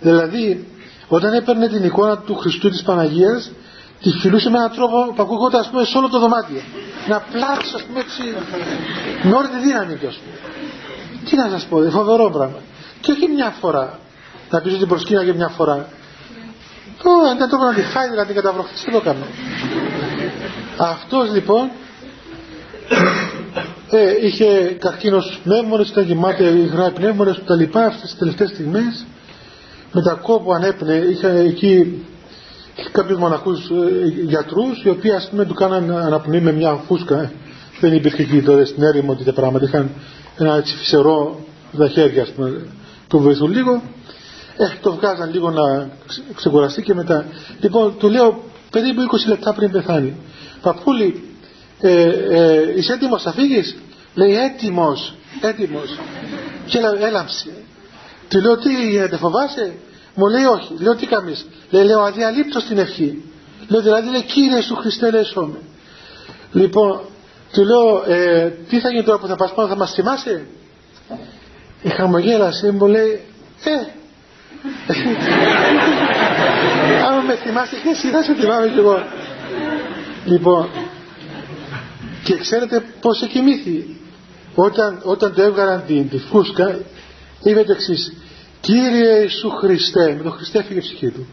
Δηλαδή, όταν έπαιρνε την εικόνα του Χριστού της Παναγίας, τη φιλούσε με έναν τρόπο που ακούγονταν ας πούμε σε όλο το δωμάτιο. Να πλάξει ας πούμε έτσι, με όλη τη δύναμη του ας πούμε. Τι να σας πω, φοβερό πράγμα. Και όχι μια φορά. Να πεις ότι προσκύνα και μια φορά. Το, δεν το να τη φάει, δηλαδή καταβροχτήσει, δεν το κάνω. Αυτός λοιπόν ε, είχε καρκίνος στους πνεύμονες, ήταν γεμάτη υγρά πνεύμονες και τα λοιπά αυτές τις τελευταίες στιγμές με τα κόπο ανέπνε, είχα εκεί κάποιους μοναχούς ε, γιατρούς οι οποίοι ας πούμε του κάναν αναπνοή με μια φούσκα δεν υπήρχε εκεί τότε στην έρημο τα πράγματα είχαν ένα έτσι φυσερό στα χέρια ας πούμε. Το βοηθούν λίγο. Ε, το βγάζαν λίγο να ξεκουραστεί και μετά. Λοιπόν του λέω περίπου 20 λεπτά πριν πεθάνει. Παππούλη ε, ε, είσαι έτοιμος να φύγεις; Λέει έτοιμος έτοιμος και έλαμψε του λέω τι γίνεται φοβάσαι; Μου λέει όχι λέω τι κάνεις; Λέει λέω αδιαλείπτω στην ευχή λέω δηλαδή λέει Κύριε σου Χριστέ λέει σώμε λοιπόν του λέω ε, τι θα γίνει τώρα που θα πας πάνω θα μας θυμάσαι; Η χαμογέλασε μου λέει ε. Άμα με θυμάσαι και εσύ θα σε θυμάμαι κι εγώ. Λοιπόν και ξέρετε πως εκοιμήθη όταν, όταν το έβγαλαν την, τη φούσκα είπε το εξής Κύριε Ιησού Χριστέ με τον Χριστέ έφυγε η ψυχή του.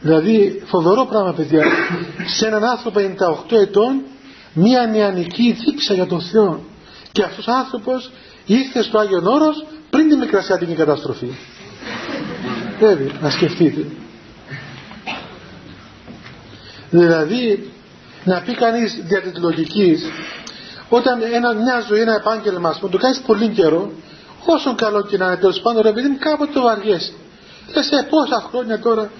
Δηλαδή φοβερό πράγμα παιδιά. Σε έναν άνθρωπο 98 ετών μία νεανική δίψα για τον Θεό. Και αυτός ο άνθρωπος ήρθε στο Άγιον Όρος πριν τη μικρασιατική καταστροφή. Βέβαια να σκεφτείτε. Δηλαδή να πει κανείς δια της λογικής όταν ένα, μια ζωή, ένα επάγγελμα ας πούμε, το κάνεις πολύ καιρό όσο καλό και να είναι τέλος πάντων ρε παιδί μου κάποτε το βαριέσαι. Λες ε πόσα χρόνια τώρα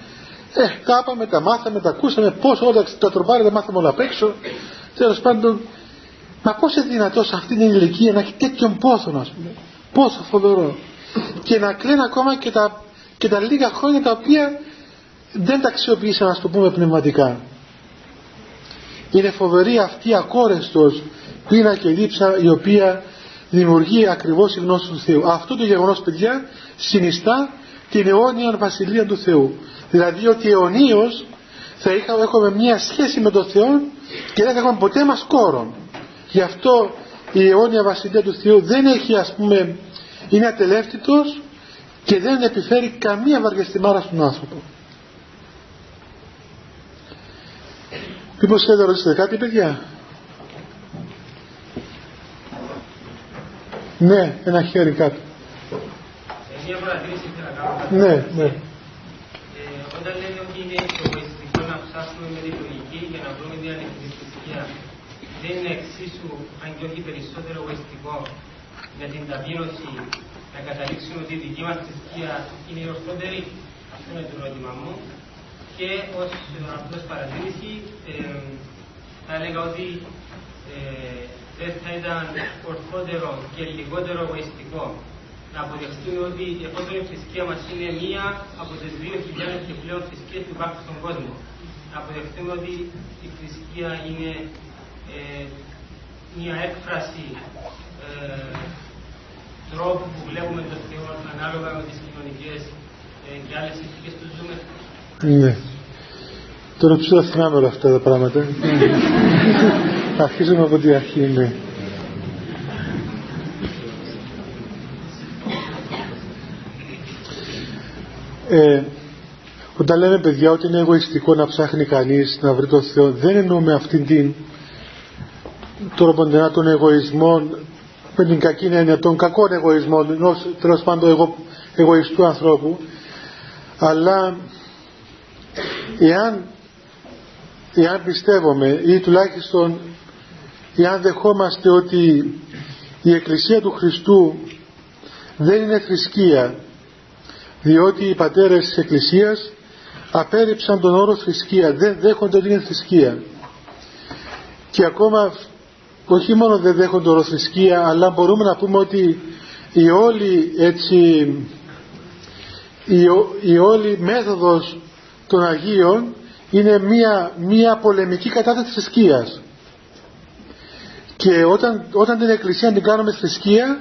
ε τα είπαμε, τα μάθαμε, τα ακούσαμε πόσο όλα τα τροπάρια τα μάθαμε όλα απ' έξω τέλος πάντων μα πώς είναι δυνατός σε αυτήν την ηλικία να έχει τέτοιον πόθο ας πούμε πόσο φοβερό και να κλαίνει ακόμα και τα, και τα λίγα χρόνια τα οποία δεν τα αξιοποιήσαμε να το πούμε πνευματικά είναι φοβερή αυτή η ακόρεστος πείνα και δίψα η οποία δημιουργεί ακριβώς η γνώση του Θεού. Αυτό το γεγονός παιδιά συνιστά την αιώνια βασιλεία του Θεού. Δηλαδή ότι αιωνίως θα είχαμε, έχουμε μια σχέση με τον Θεό και δεν θα έχουμε ποτέ μας κόρον. Γι' αυτό η αιώνια βασιλεία του Θεού δεν έχει ας πούμε, είναι ατελεύτητος και δεν επιφέρει καμία βαριεστημάρα στον άνθρωπο. Μήπως θέλετε να ρωτήσετε κάτι παιδιά; Ναι, ένα χέρι κάτω. Μια παρατήρηση θέλω να κάνω. Ναι, ναι. Ε, όταν λέμε ότι είναι εγωιστικό να ψάχνουμε με τη λογική για να βρούμε μια ανεκδικησία, δεν είναι εξίσου, αν και όχι περισσότερο εγωιστικό, για την ταπείνωση να καταλήξουμε ότι η δική μας θρησκεία είναι η ορθότερη. Αυτό είναι το ερώτημα μου. Και ως απλώς παρατήρηση, ε, θα έλεγα ότι ε, δεν θα ήταν ορθότερο και λιγότερο εγωιστικό να αποδεχτούμε ότι εφόσον η θρησκεία μας είναι μία από τις δύο χιλιάδες και πλέον θρησκείες που υπάρχουν στον κόσμο, να αποδεχτούμε ότι η θρησκεία είναι ε, μία έκφραση ε, τρόπου που βλέπουμε το Θεό ανάλογα με τις κοινωνικές ε, και άλλες συνθήκες που ζούμε. Ναι. Τώρα ψηλά θυμάμαι όλα αυτά τα πράγματα. Αρχίζουμε από την αρχή, ναι. Ε, όταν λέμε παιδιά ότι είναι εγωιστικό να ψάχνει κανείς να βρει τον Θεό. Δεν εννοούμε αυτήν την τρόπο των εγωισμών με την κακή έννοια των κακών εγωισμών ενός τέλος πάντων εγω, εγωιστού ανθρώπου. Αλλά εάν εάν πιστεύουμε ή τουλάχιστον εάν δεχόμαστε ότι η Εκκλησία του Χριστού δεν είναι θρησκεία διότι οι πατέρες της Εκκλησίας απέρριψαν τον όρο θρησκεία δεν δέχονται ότι είναι θρησκεία. Και ακόμα όχι μόνο δεν δέχονται τον όρο θρησκεία αλλά μπορούμε να πούμε ότι η όλη έτσι η, η όλη μέθοδος των Αγίων είναι μία, μία πολεμική κατά της θρησκείας. Και όταν, όταν την Εκκλησία την κάνουμε θρησκεία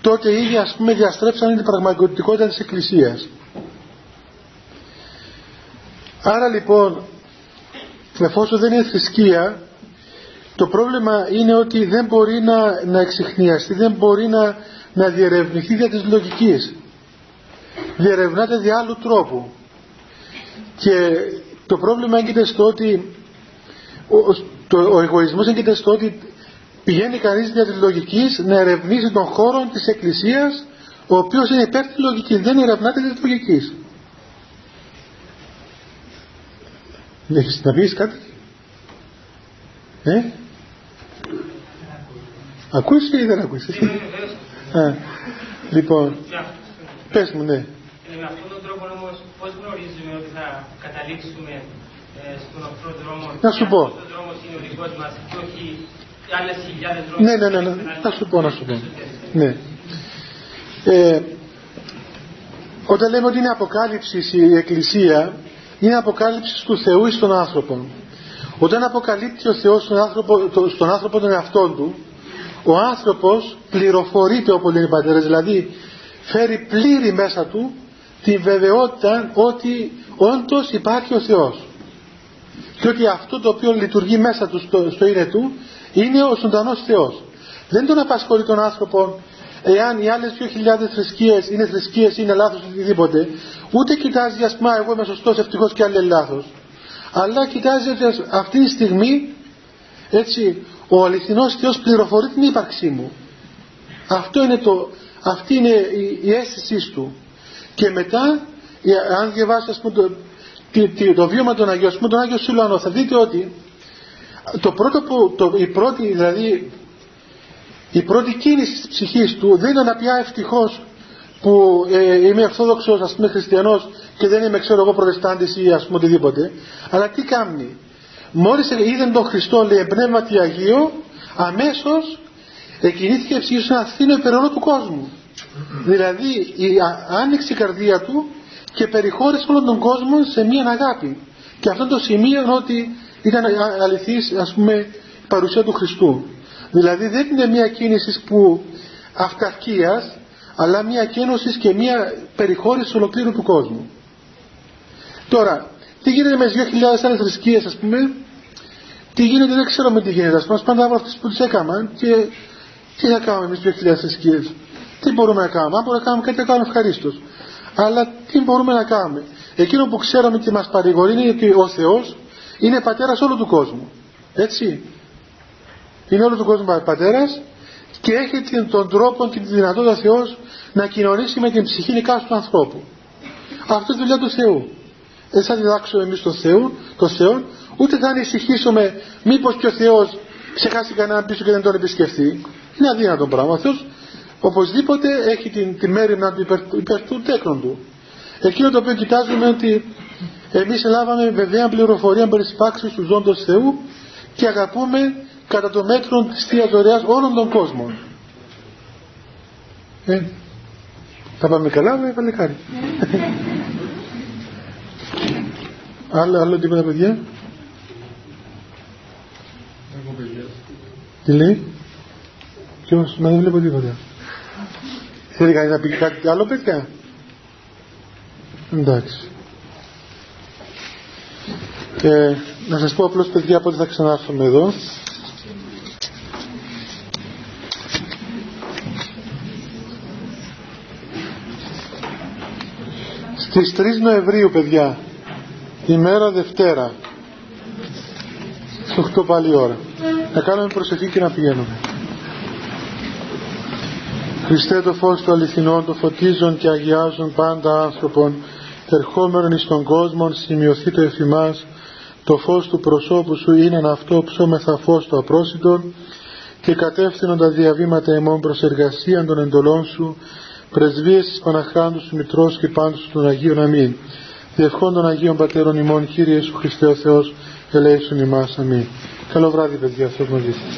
τότε ήδη ας πούμε διαστρέψαν την πραγματικότητα της Εκκλησίας άρα λοιπόν εφόσον δεν είναι θρησκεία το πρόβλημα είναι ότι δεν μπορεί να, να εξηχνιαστεί δεν μπορεί να, να διερευνηθεί δια της λογικής διερευνάται δια άλλου τρόπου και το πρόβλημα έγκυται στο ότι ο, το, ο εγωισμός έγκυται στο ότι πηγαίνει κανείς δια της λογικής να ερευνήσει τον χώρο της Εκκλησίας ο οποίος είναι υπέρ της λογικής, δεν ερευνάται της λογικής. Έχεις να πεις κάτι; Ε; Ακούεις ή δεν ακούεις; Α, λοιπόν, πες μου, ναι. με αυτόν τον τρόπο όμως πώς γνωρίζουμε ότι θα καταλήξουμε ε, στον ορθό δρόμο να σου πω. ο δρόμος είναι ο δικός μας και όχι άλλες χιλιάδες δρόμους ναι ναι ναι, ναι. θα σου πω να σου πω. ναι. Ε, όταν λέμε ότι είναι αποκάλυψης η Εκκλησία είναι αποκάλυψη του Θεού στον άνθρωπο όταν αποκαλύπτει ο Θεός στον άνθρωπο, στον άνθρωπο τον εαυτό του ο άνθρωπος πληροφορείται όπως λένε οι πατέρες δηλαδή φέρει πλήρη μέσα του την βεβαιότητα ότι όντως υπάρχει ο Θεός. Και ότι αυτό το οποίο λειτουργεί μέσα του στο, στο είναι του είναι ο ζωντανός Θεός. Δεν τον απασχολεί τον άνθρωπο εάν οι άλλες 2.000 θρησκείες είναι θρησκείες είναι λάθος οτιδήποτε ούτε κοιτάζει ας πούμε εγώ είμαι σωστός ευτυχώς και άλλοι λάθος αλλά κοιτάζει ότι αυτή τη στιγμή έτσι ο αληθινός Θεός πληροφορεί την ύπαρξή μου αυτό είναι το, αυτή είναι η, η αίσθησή του και μετά αν διαβάσετε ας πούμε, το, το, το βίωμα των Αγίων, ας πούμε, τον Άγιο Σιλουανό θα δείτε ότι το πρώτο που, το, η πρώτη δηλαδή η πρώτη κίνηση της ψυχής του δεν ήταν πια ευτυχώς που ε, είμαι ορθόδοξος ας πούμε χριστιανός και δεν είμαι ξέρω εγώ προτεστάντης ή ας πούμε οτιδήποτε αλλά τι κάνει. Μόλις είδε τον Χριστό λέει πνεύματι Αγίο αμέσως εκινήθηκε η ψυχή να αθήνω υπερόλο του κόσμου δηλαδή η, άνοιξε η καρδία του και περιχώρησε όλον τον κόσμο σε μία αγάπη. Και αυτό το σημείο ότι ήταν αληθής ας πούμε παρουσία του Χριστού δηλαδή δεν είναι μία κίνηση που αυταρκίας αλλά μία κίνηση και μία περιχώρηση ολοκλήρου του κόσμου τώρα τι γίνεται με τις 2.000 άλλες θρησκείες ας πούμε; Τι γίνεται δεν ξέρουμε τι γίνεται ας πούμε πάντα από αυτές που τις έκαναν και τι θα κάνουμε εμείς 2.000 θρησκείες τι μπορούμε να κάνουμε; Αν μπορούμε να κάνουμε κάτι, να κάνουμε ευχαρίστως. Αλλά τι μπορούμε να κάνουμε; Εκείνο που ξέρουμε και μας παρηγορεί είναι ότι ο Θεός είναι πατέρας όλου του κόσμου. Έτσι. Είναι όλου του κόσμου πατέρας και έχει τον τρόπο και τη δυνατότητα ο Θεός να κοινωνήσει με την ψυχή του ανθρώπου. Αυτό είναι δουλειά του Θεού. Δεν θα διδάξουμε εμείς τον Θεό, τον Θεό, ούτε θα ανησυχήσουμε μήπως και ο Θεός ξεχάσει κανέναν πίσω και δεν τον επισκεφθεί. Είναι αδύνατο πράγμα. Ο Θεός οπωσδήποτε έχει την, τη μέρημνα του υπέρ, υπέρ του τέκνων του. Εκείνο το οποίο κοιτάζουμε ότι εμείς λάβαμε βεβαία πληροφορία περί σπάξης του ζώντος Θεού και αγαπούμε κατά το μέτρο της Θείας Δωρεάς όλων των κόσμων. Ε, θα πάμε καλά, με παλικάρι. άλλο, άλλο τίποτα παιδιά; Τι λέει; Ποιος, μα δεν βλέπω τίποτα. Θέλει κανείς να πει κάτι άλλο παιδιά; Εντάξει. Και να σας πω απλώς παιδιά πότε θα ξανάρθουμε εδώ. Στις 3 Νοεμβρίου παιδιά, ημέρα Δευτέρα, στις 8 πάλι ώρα. Να κάνουμε προσευχή και να πηγαίνουμε. Χριστέ το φως του αληθινών, το φωτίζουν και αγιάζουν πάντα άνθρωπον, ερχόμενον εις τον κόσμο, σημειωθεί το εφημάς, το φως του προσώπου σου είναι αυτό ψώμεθα φως το απρόσιτον και κατεύθυνον τα διαβήματα εμών προς εργασίαν των εντολών σου, πρεσβείες της Παναχράντου σου Μητρός και πάντως των Αγίων Αμήν. Διευχών των Αγίων Πατέρων ημών, Κύριε Σου Χριστέ ο Θεός, ελέησον ημάς. Αμήν. Καλό βράδυ παιδιά, Θεός μαζί σας.